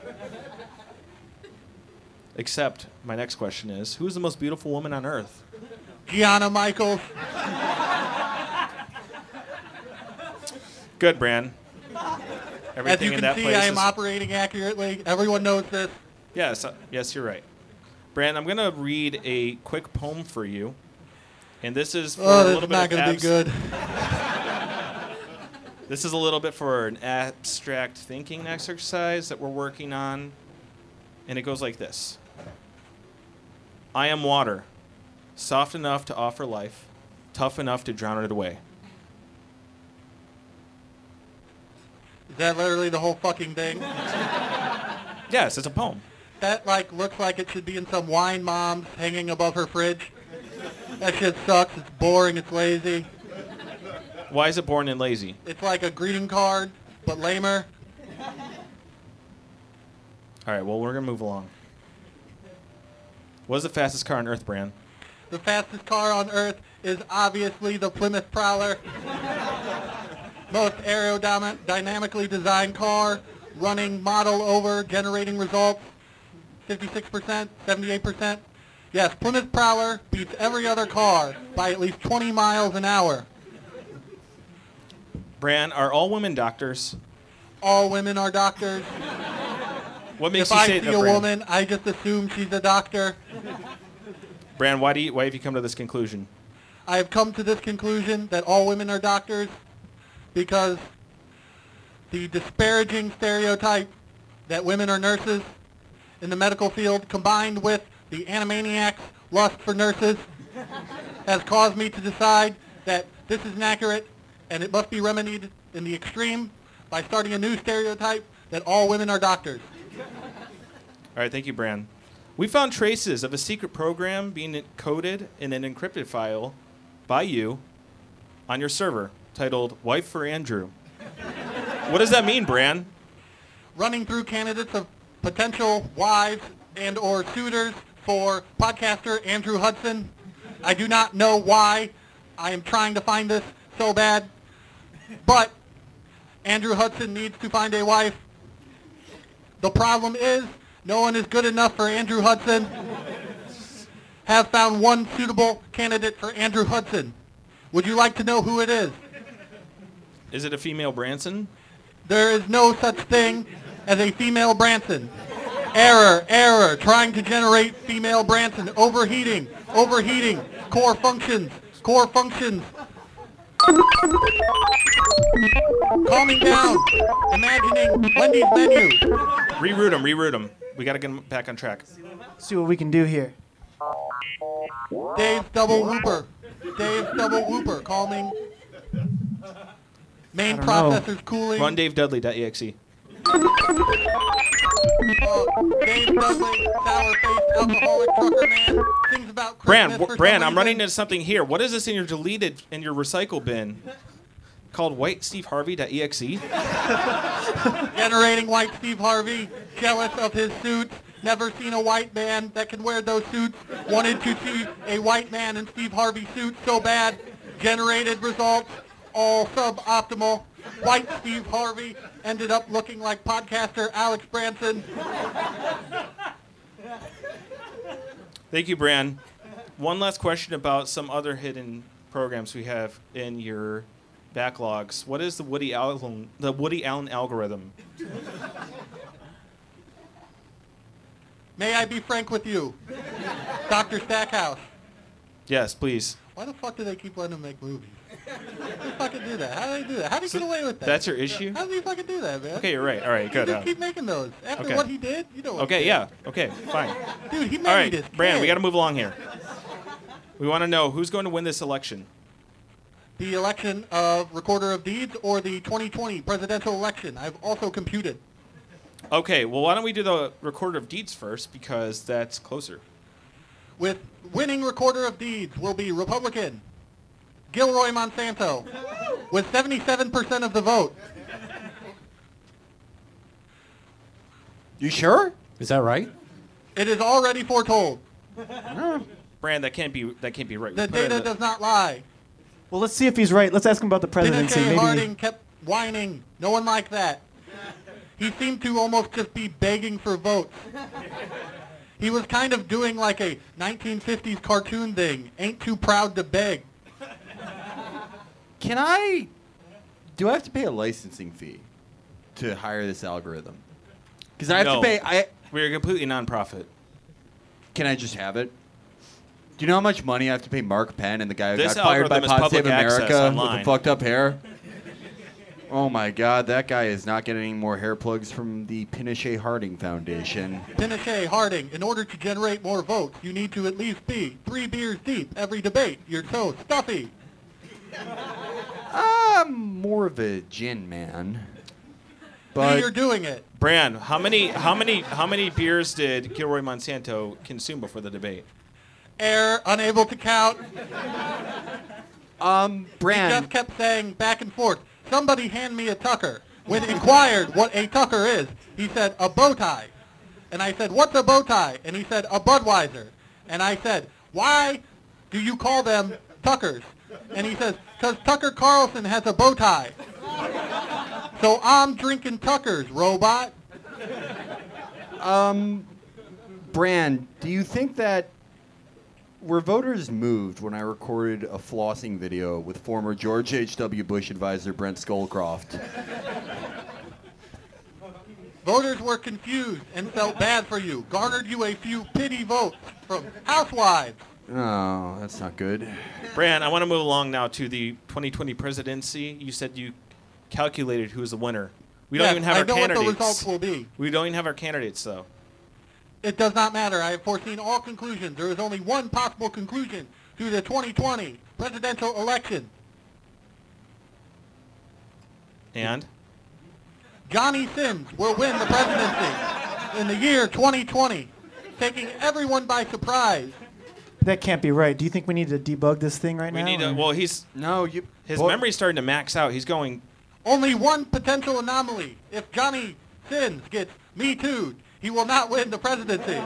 Speaker 6: Except my next question is: Who is the most beautiful woman on earth?
Speaker 8: Gianna Michaels.
Speaker 6: Good, Bran.
Speaker 8: As
Speaker 6: Everything
Speaker 8: you
Speaker 6: in
Speaker 8: can
Speaker 6: that
Speaker 8: see,
Speaker 6: place
Speaker 8: I am
Speaker 6: is.
Speaker 8: operating accurately. Everyone knows this.
Speaker 6: yes, uh, yes, you're right. Bran, I'm gonna read a quick poem for you, and this is oh, for
Speaker 8: Oh,
Speaker 6: a little bit
Speaker 8: not going to be good.
Speaker 6: This is a little bit for an abstract thinking exercise that we're working on. And it goes like this I am water, soft enough to offer life, tough enough to drown it away.
Speaker 8: Is that literally the whole fucking thing?
Speaker 6: Yes, it's a poem.
Speaker 8: That like looks like it should be in some wine mom's hanging above her fridge. That shit sucks. It's boring. It's lazy.
Speaker 6: Why is it boring and lazy?
Speaker 8: It's like a greeting card, but lamer.
Speaker 6: All right, well, we're going to move along. What is the fastest car on Earth, Bran?
Speaker 8: The fastest car on Earth is obviously the Plymouth Prowler. Most aerodynamically designed car, running model over, generating results. 56%, 78%. Yes, Plymouth Prowler beats every other car by at least 20 miles an hour.
Speaker 6: Bran, are all women doctors?
Speaker 8: All women are doctors.
Speaker 6: What makes
Speaker 8: if
Speaker 6: you
Speaker 8: I
Speaker 6: say
Speaker 8: see
Speaker 6: that,
Speaker 8: a
Speaker 6: Brand?
Speaker 8: woman, I just assume she's a doctor.
Speaker 6: Brand, why do you, why have you come to this conclusion?
Speaker 8: I have come to this conclusion that all women are doctors because the disparaging stereotype that women are nurses in the medical field combined with the animaniacs' lust for nurses has caused me to decide that this is inaccurate and it must be remedied in the extreme by starting a new stereotype that all women are doctors.
Speaker 6: All right, thank you, Bran. We found traces of a secret program being coded in an encrypted file by you on your server titled Wife for Andrew. what does that mean, Bran?
Speaker 8: running through candidates of potential wives and or suitors for podcaster Andrew Hudson. I do not know why I am trying to find this so bad, but Andrew Hudson needs to find a wife. The problem is no one is good enough for Andrew Hudson. Have found one suitable candidate for Andrew Hudson. Would you like to know who it is?
Speaker 6: Is it a female Branson?
Speaker 8: There is no such thing as a female Branson. Error, error, trying to generate female Branson. Overheating, overheating. Core functions, core functions. Calming down. Imagining Wendy's menu.
Speaker 6: Reroute him, reroute him. We gotta get him back on track.
Speaker 7: See what we can do here.
Speaker 8: Dave's double whooper. Dave's double whooper. Calming. Main
Speaker 7: I know.
Speaker 8: processor's cooling.
Speaker 6: Run DaveDudley.exe.
Speaker 8: Uh, Dave Dudley, sour-faced alcoholic trucker man, sings about
Speaker 6: Bran,
Speaker 8: Christmas for
Speaker 6: Bran,
Speaker 8: some
Speaker 6: I'm running
Speaker 8: reason.
Speaker 6: into something here. What is this in your deleted in your recycle bin? Called White Steve whitesteveharvey.exe.
Speaker 8: generating white Steve Harvey, jealous of his suits, never seen a white man that can wear those suits, wanted to see a white man in Steve Harvey suit so bad, generated results, all suboptimal. White Steve Harvey ended up looking like podcaster Alex Branson.
Speaker 6: Thank you, Bran. One last question about some other hidden programs we have in your backlogs. What is the Woody Allen the Woody Allen algorithm?
Speaker 8: May I be frank with you, Dr. Stackhouse?
Speaker 6: Yes, please.
Speaker 8: Why the fuck do they keep letting him make movies? How do fucking do that? How do they do that? How do you get away with that?
Speaker 6: That's your issue?
Speaker 8: How do you fucking do that, man?
Speaker 6: Okay, you're right. All right, good.
Speaker 8: just
Speaker 6: uh,
Speaker 8: keep making those. After
Speaker 6: okay.
Speaker 8: what he did, you know
Speaker 6: Okay, yeah. Okay, fine.
Speaker 8: Dude, he made
Speaker 6: All
Speaker 8: me
Speaker 6: right,
Speaker 8: this.
Speaker 6: Bran, we got to move along here. We want to know who's going to win this election.
Speaker 8: The election of Recorder of Deeds or the 2020 presidential election. I've also computed.
Speaker 6: Okay, well, why don't we do the recorder of deeds first because that's closer.
Speaker 8: With winning Recorder of Deeds will be Republican Gilroy Monsanto with 77% of the vote.
Speaker 5: You sure?
Speaker 3: Is that right?
Speaker 8: It is already foretold.
Speaker 6: Brand, that can't be that can't be right. We
Speaker 8: The
Speaker 6: put it in
Speaker 8: data
Speaker 6: the-
Speaker 8: does not lie.
Speaker 7: Well, let's see if he's right. Let's ask him about the presidency.
Speaker 8: Pinochet
Speaker 7: Maybe.
Speaker 8: Harding kept whining. No one liked that. He seemed to almost just be begging for votes. He was kind of doing like a 1950s cartoon thing. Ain't too proud to beg.
Speaker 5: Can I? Do I have to pay a licensing fee to hire this algorithm? Because I have
Speaker 6: No.
Speaker 5: to pay. I
Speaker 6: We're a completely nonprofit.
Speaker 5: can I just have it? Do you know how much money I have to pay Mark Penn and the guy who
Speaker 6: This
Speaker 5: got fired by
Speaker 6: algorithm is
Speaker 5: Pod
Speaker 6: public
Speaker 5: Save
Speaker 6: access
Speaker 5: America with
Speaker 6: online.
Speaker 5: the fucked up hair? Oh my God, that guy is not getting any more hair plugs from the Pinochet Harding Foundation.
Speaker 8: Pinochet Harding, in order to generate more votes, you need to at least be three beers deep every debate. You're so stuffy.
Speaker 5: I'm more of a gin man. But
Speaker 8: you're doing it.
Speaker 6: Brand, how many how many how many beers did Gilroy Monsanto consume before the debate?
Speaker 8: Air, unable to count.
Speaker 5: um,
Speaker 8: He just kept saying back and forth, somebody hand me a tucker. When inquired what a tucker is, he said, a bow tie. And I said, what's a bow tie? And he said, a Budweiser. And I said, why do you call them tuckers? And he says, because Tucker Carlson has a bow tie. So I'm drinking tuckers, robot.
Speaker 5: Um, Brand, do you think that were voters moved when I recorded a flossing video with former George H.W. Bush advisor Brent Scowcroft?
Speaker 8: Voters were confused and felt bad for you. Garnered you a few pity votes from housewives.
Speaker 5: Oh, that's not good.
Speaker 6: Bran, I want to move along now to the 2020 presidency. You said you calculated who was the winner. We don't
Speaker 8: Yes,
Speaker 6: even have
Speaker 8: I
Speaker 6: our
Speaker 8: know what the
Speaker 6: candidates.
Speaker 8: results will be.
Speaker 6: We don't even have our candidates though.
Speaker 8: It does not matter. I have foreseen all conclusions. There is only one possible conclusion to the 2020 presidential election.
Speaker 6: And
Speaker 8: Johnny Sins will win the presidency in the year 2020, taking everyone by surprise.
Speaker 7: That can't be right. Do you think we need to debug this thing right
Speaker 6: we
Speaker 7: now?
Speaker 6: We need to. Well, he's
Speaker 5: No, you.
Speaker 6: his
Speaker 5: Boy-
Speaker 6: memory's starting to max out. He's going.
Speaker 8: Only one potential anomaly. If Johnny Sins gets Me Too, he will not win the presidency.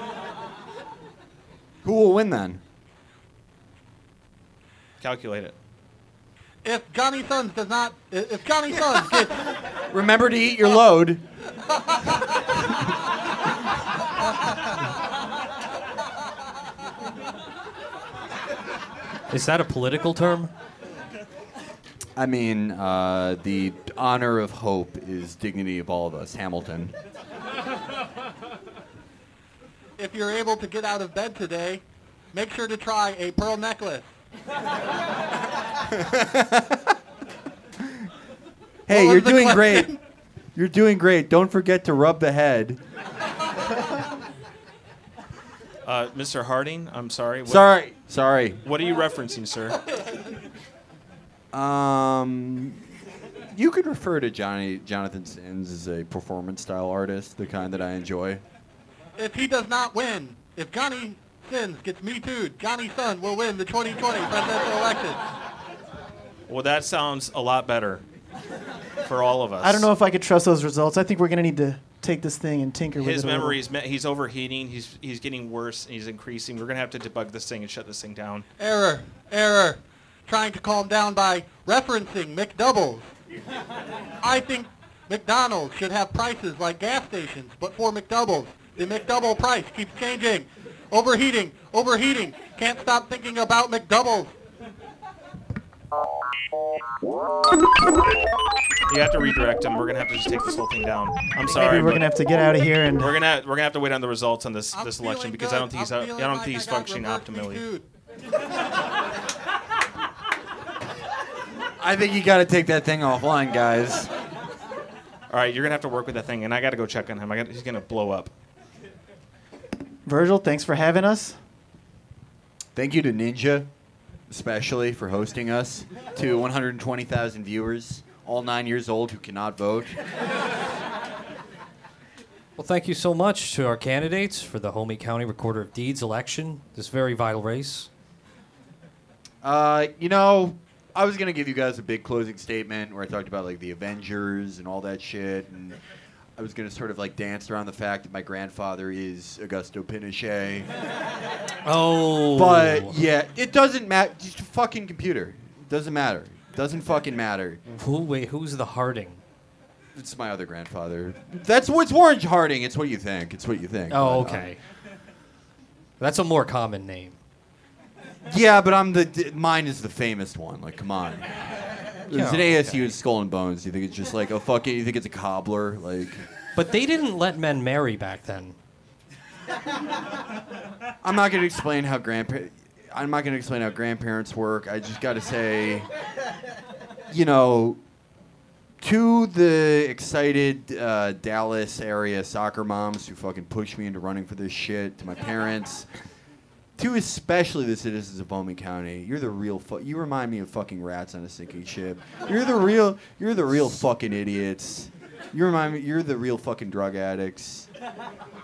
Speaker 5: Who will win then?
Speaker 6: Calculate it.
Speaker 8: If Johnny Sins does not, if Johnny Sins gets,
Speaker 5: Remember to eat your load.
Speaker 3: Is that a political term?
Speaker 5: I mean, uh, the honor of hope is dignity of all of us. Hamilton.
Speaker 8: if you're able to get out of bed today, make sure to try a pearl necklace.
Speaker 5: Hey,
Speaker 8: What was
Speaker 5: you're
Speaker 8: the
Speaker 5: doing
Speaker 8: question?
Speaker 5: great. You're doing great. Don't forget to rub the head.
Speaker 6: Uh, Mr. Harding, I'm sorry. What,
Speaker 5: Sorry, sorry.
Speaker 6: What are you referencing, sir?
Speaker 5: Um, you could refer to Johnny Jonathan Sins as a performance style artist, the kind that I enjoy.
Speaker 8: If he does not win, if Johnny Sins gets Me Too, Johnny Sun will win the 2020 presidential election.
Speaker 6: Well, that sounds a lot better for all of us.
Speaker 7: I don't know if I could trust those results. I think we're gonna need to take this thing and tinker with it.
Speaker 6: His
Speaker 7: a little.
Speaker 6: memory's me- he's overheating. He's he's getting worse. And he's increasing. We're gonna have to debug this thing and shut this thing down.
Speaker 8: Error, error. Trying to calm down by referencing McDoubles. I think McDonald's should have prices like gas stations, but for McDoubles, the McDouble price keeps changing. Overheating, overheating. Can't stop thinking about McDoubles.
Speaker 6: You have to redirect him. We're gonna have to just take this whole thing down. I'm sorry.
Speaker 7: Maybe we're
Speaker 6: but
Speaker 7: gonna have to get out of here and.
Speaker 6: We're gonna we're gonna have to wait on the results on this
Speaker 8: I'm
Speaker 6: this election because
Speaker 8: good.
Speaker 6: I don't think he's
Speaker 8: I'm
Speaker 6: out, I don't
Speaker 8: like
Speaker 6: think he's functioning optimally.
Speaker 5: I think you got to take that thing offline, guys.
Speaker 6: All right, you're gonna have to work with that thing, and I got to go check on him. I got he's gonna blow up.
Speaker 7: Virgil, thanks for having us.
Speaker 5: Thank you to Ninja, especially for hosting us. To 120,000 viewers, all nine years old who cannot vote.
Speaker 3: Well, thank you so much to our candidates for the Homey County Recorder of Deeds election, this very vital race.
Speaker 5: Uh, you know, I was gonna give you guys a big closing statement where I talked about like the Avengers and all that shit, and I was gonna sort of like dance around the fact that my grandfather is Augusto Pinochet.
Speaker 3: Oh.
Speaker 5: But yeah, it doesn't matter. Just a fucking computer. Doesn't matter. Doesn't fucking matter.
Speaker 3: Who, wait, who's the Harding?
Speaker 5: It's my other grandfather. That's what's Warren Harding. It's what you think. It's what you think.
Speaker 3: Oh,
Speaker 5: But, uh,
Speaker 3: okay. That's a more common name.
Speaker 5: yeah, but I'm the d- mine is the famous one. Like, come on. It's an
Speaker 3: Yeah,
Speaker 5: ASU Skull and Bones. You think it's just like a fucking? You think it's a cobbler? Like,
Speaker 3: But they didn't let men marry back then.
Speaker 5: I'm not gonna explain how grandpa. I'm not gonna explain how grandparents work. I just gotta say, you know, to the excited uh, Dallas area soccer moms who fucking pushed me into running for this shit, to my parents, to especially the citizens of Bowman County, you're the real. Fu- you remind me of fucking rats on a sinking ship. You're the real. You're the real fucking idiots. You remind me. You're the real fucking drug addicts.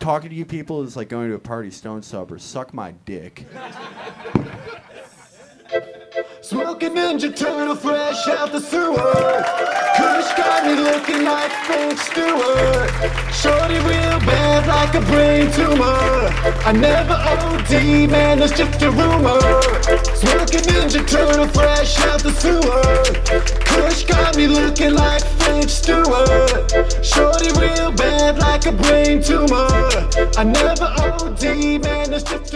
Speaker 5: Talking to you people is like going to a party stone supper. Suck my dick.
Speaker 1: Smoking Ninja Turtle fresh out the sewer. Kush got me looking like Frank Stewart. Shorty real bad like a brain tumor. I never OD, man, that's just a rumor. Smoking Ninja Turtle fresh out the sewer. Kush got me looking like Frank Stewart. Shorty real bad like a brain tumor. I never OD, man, that's just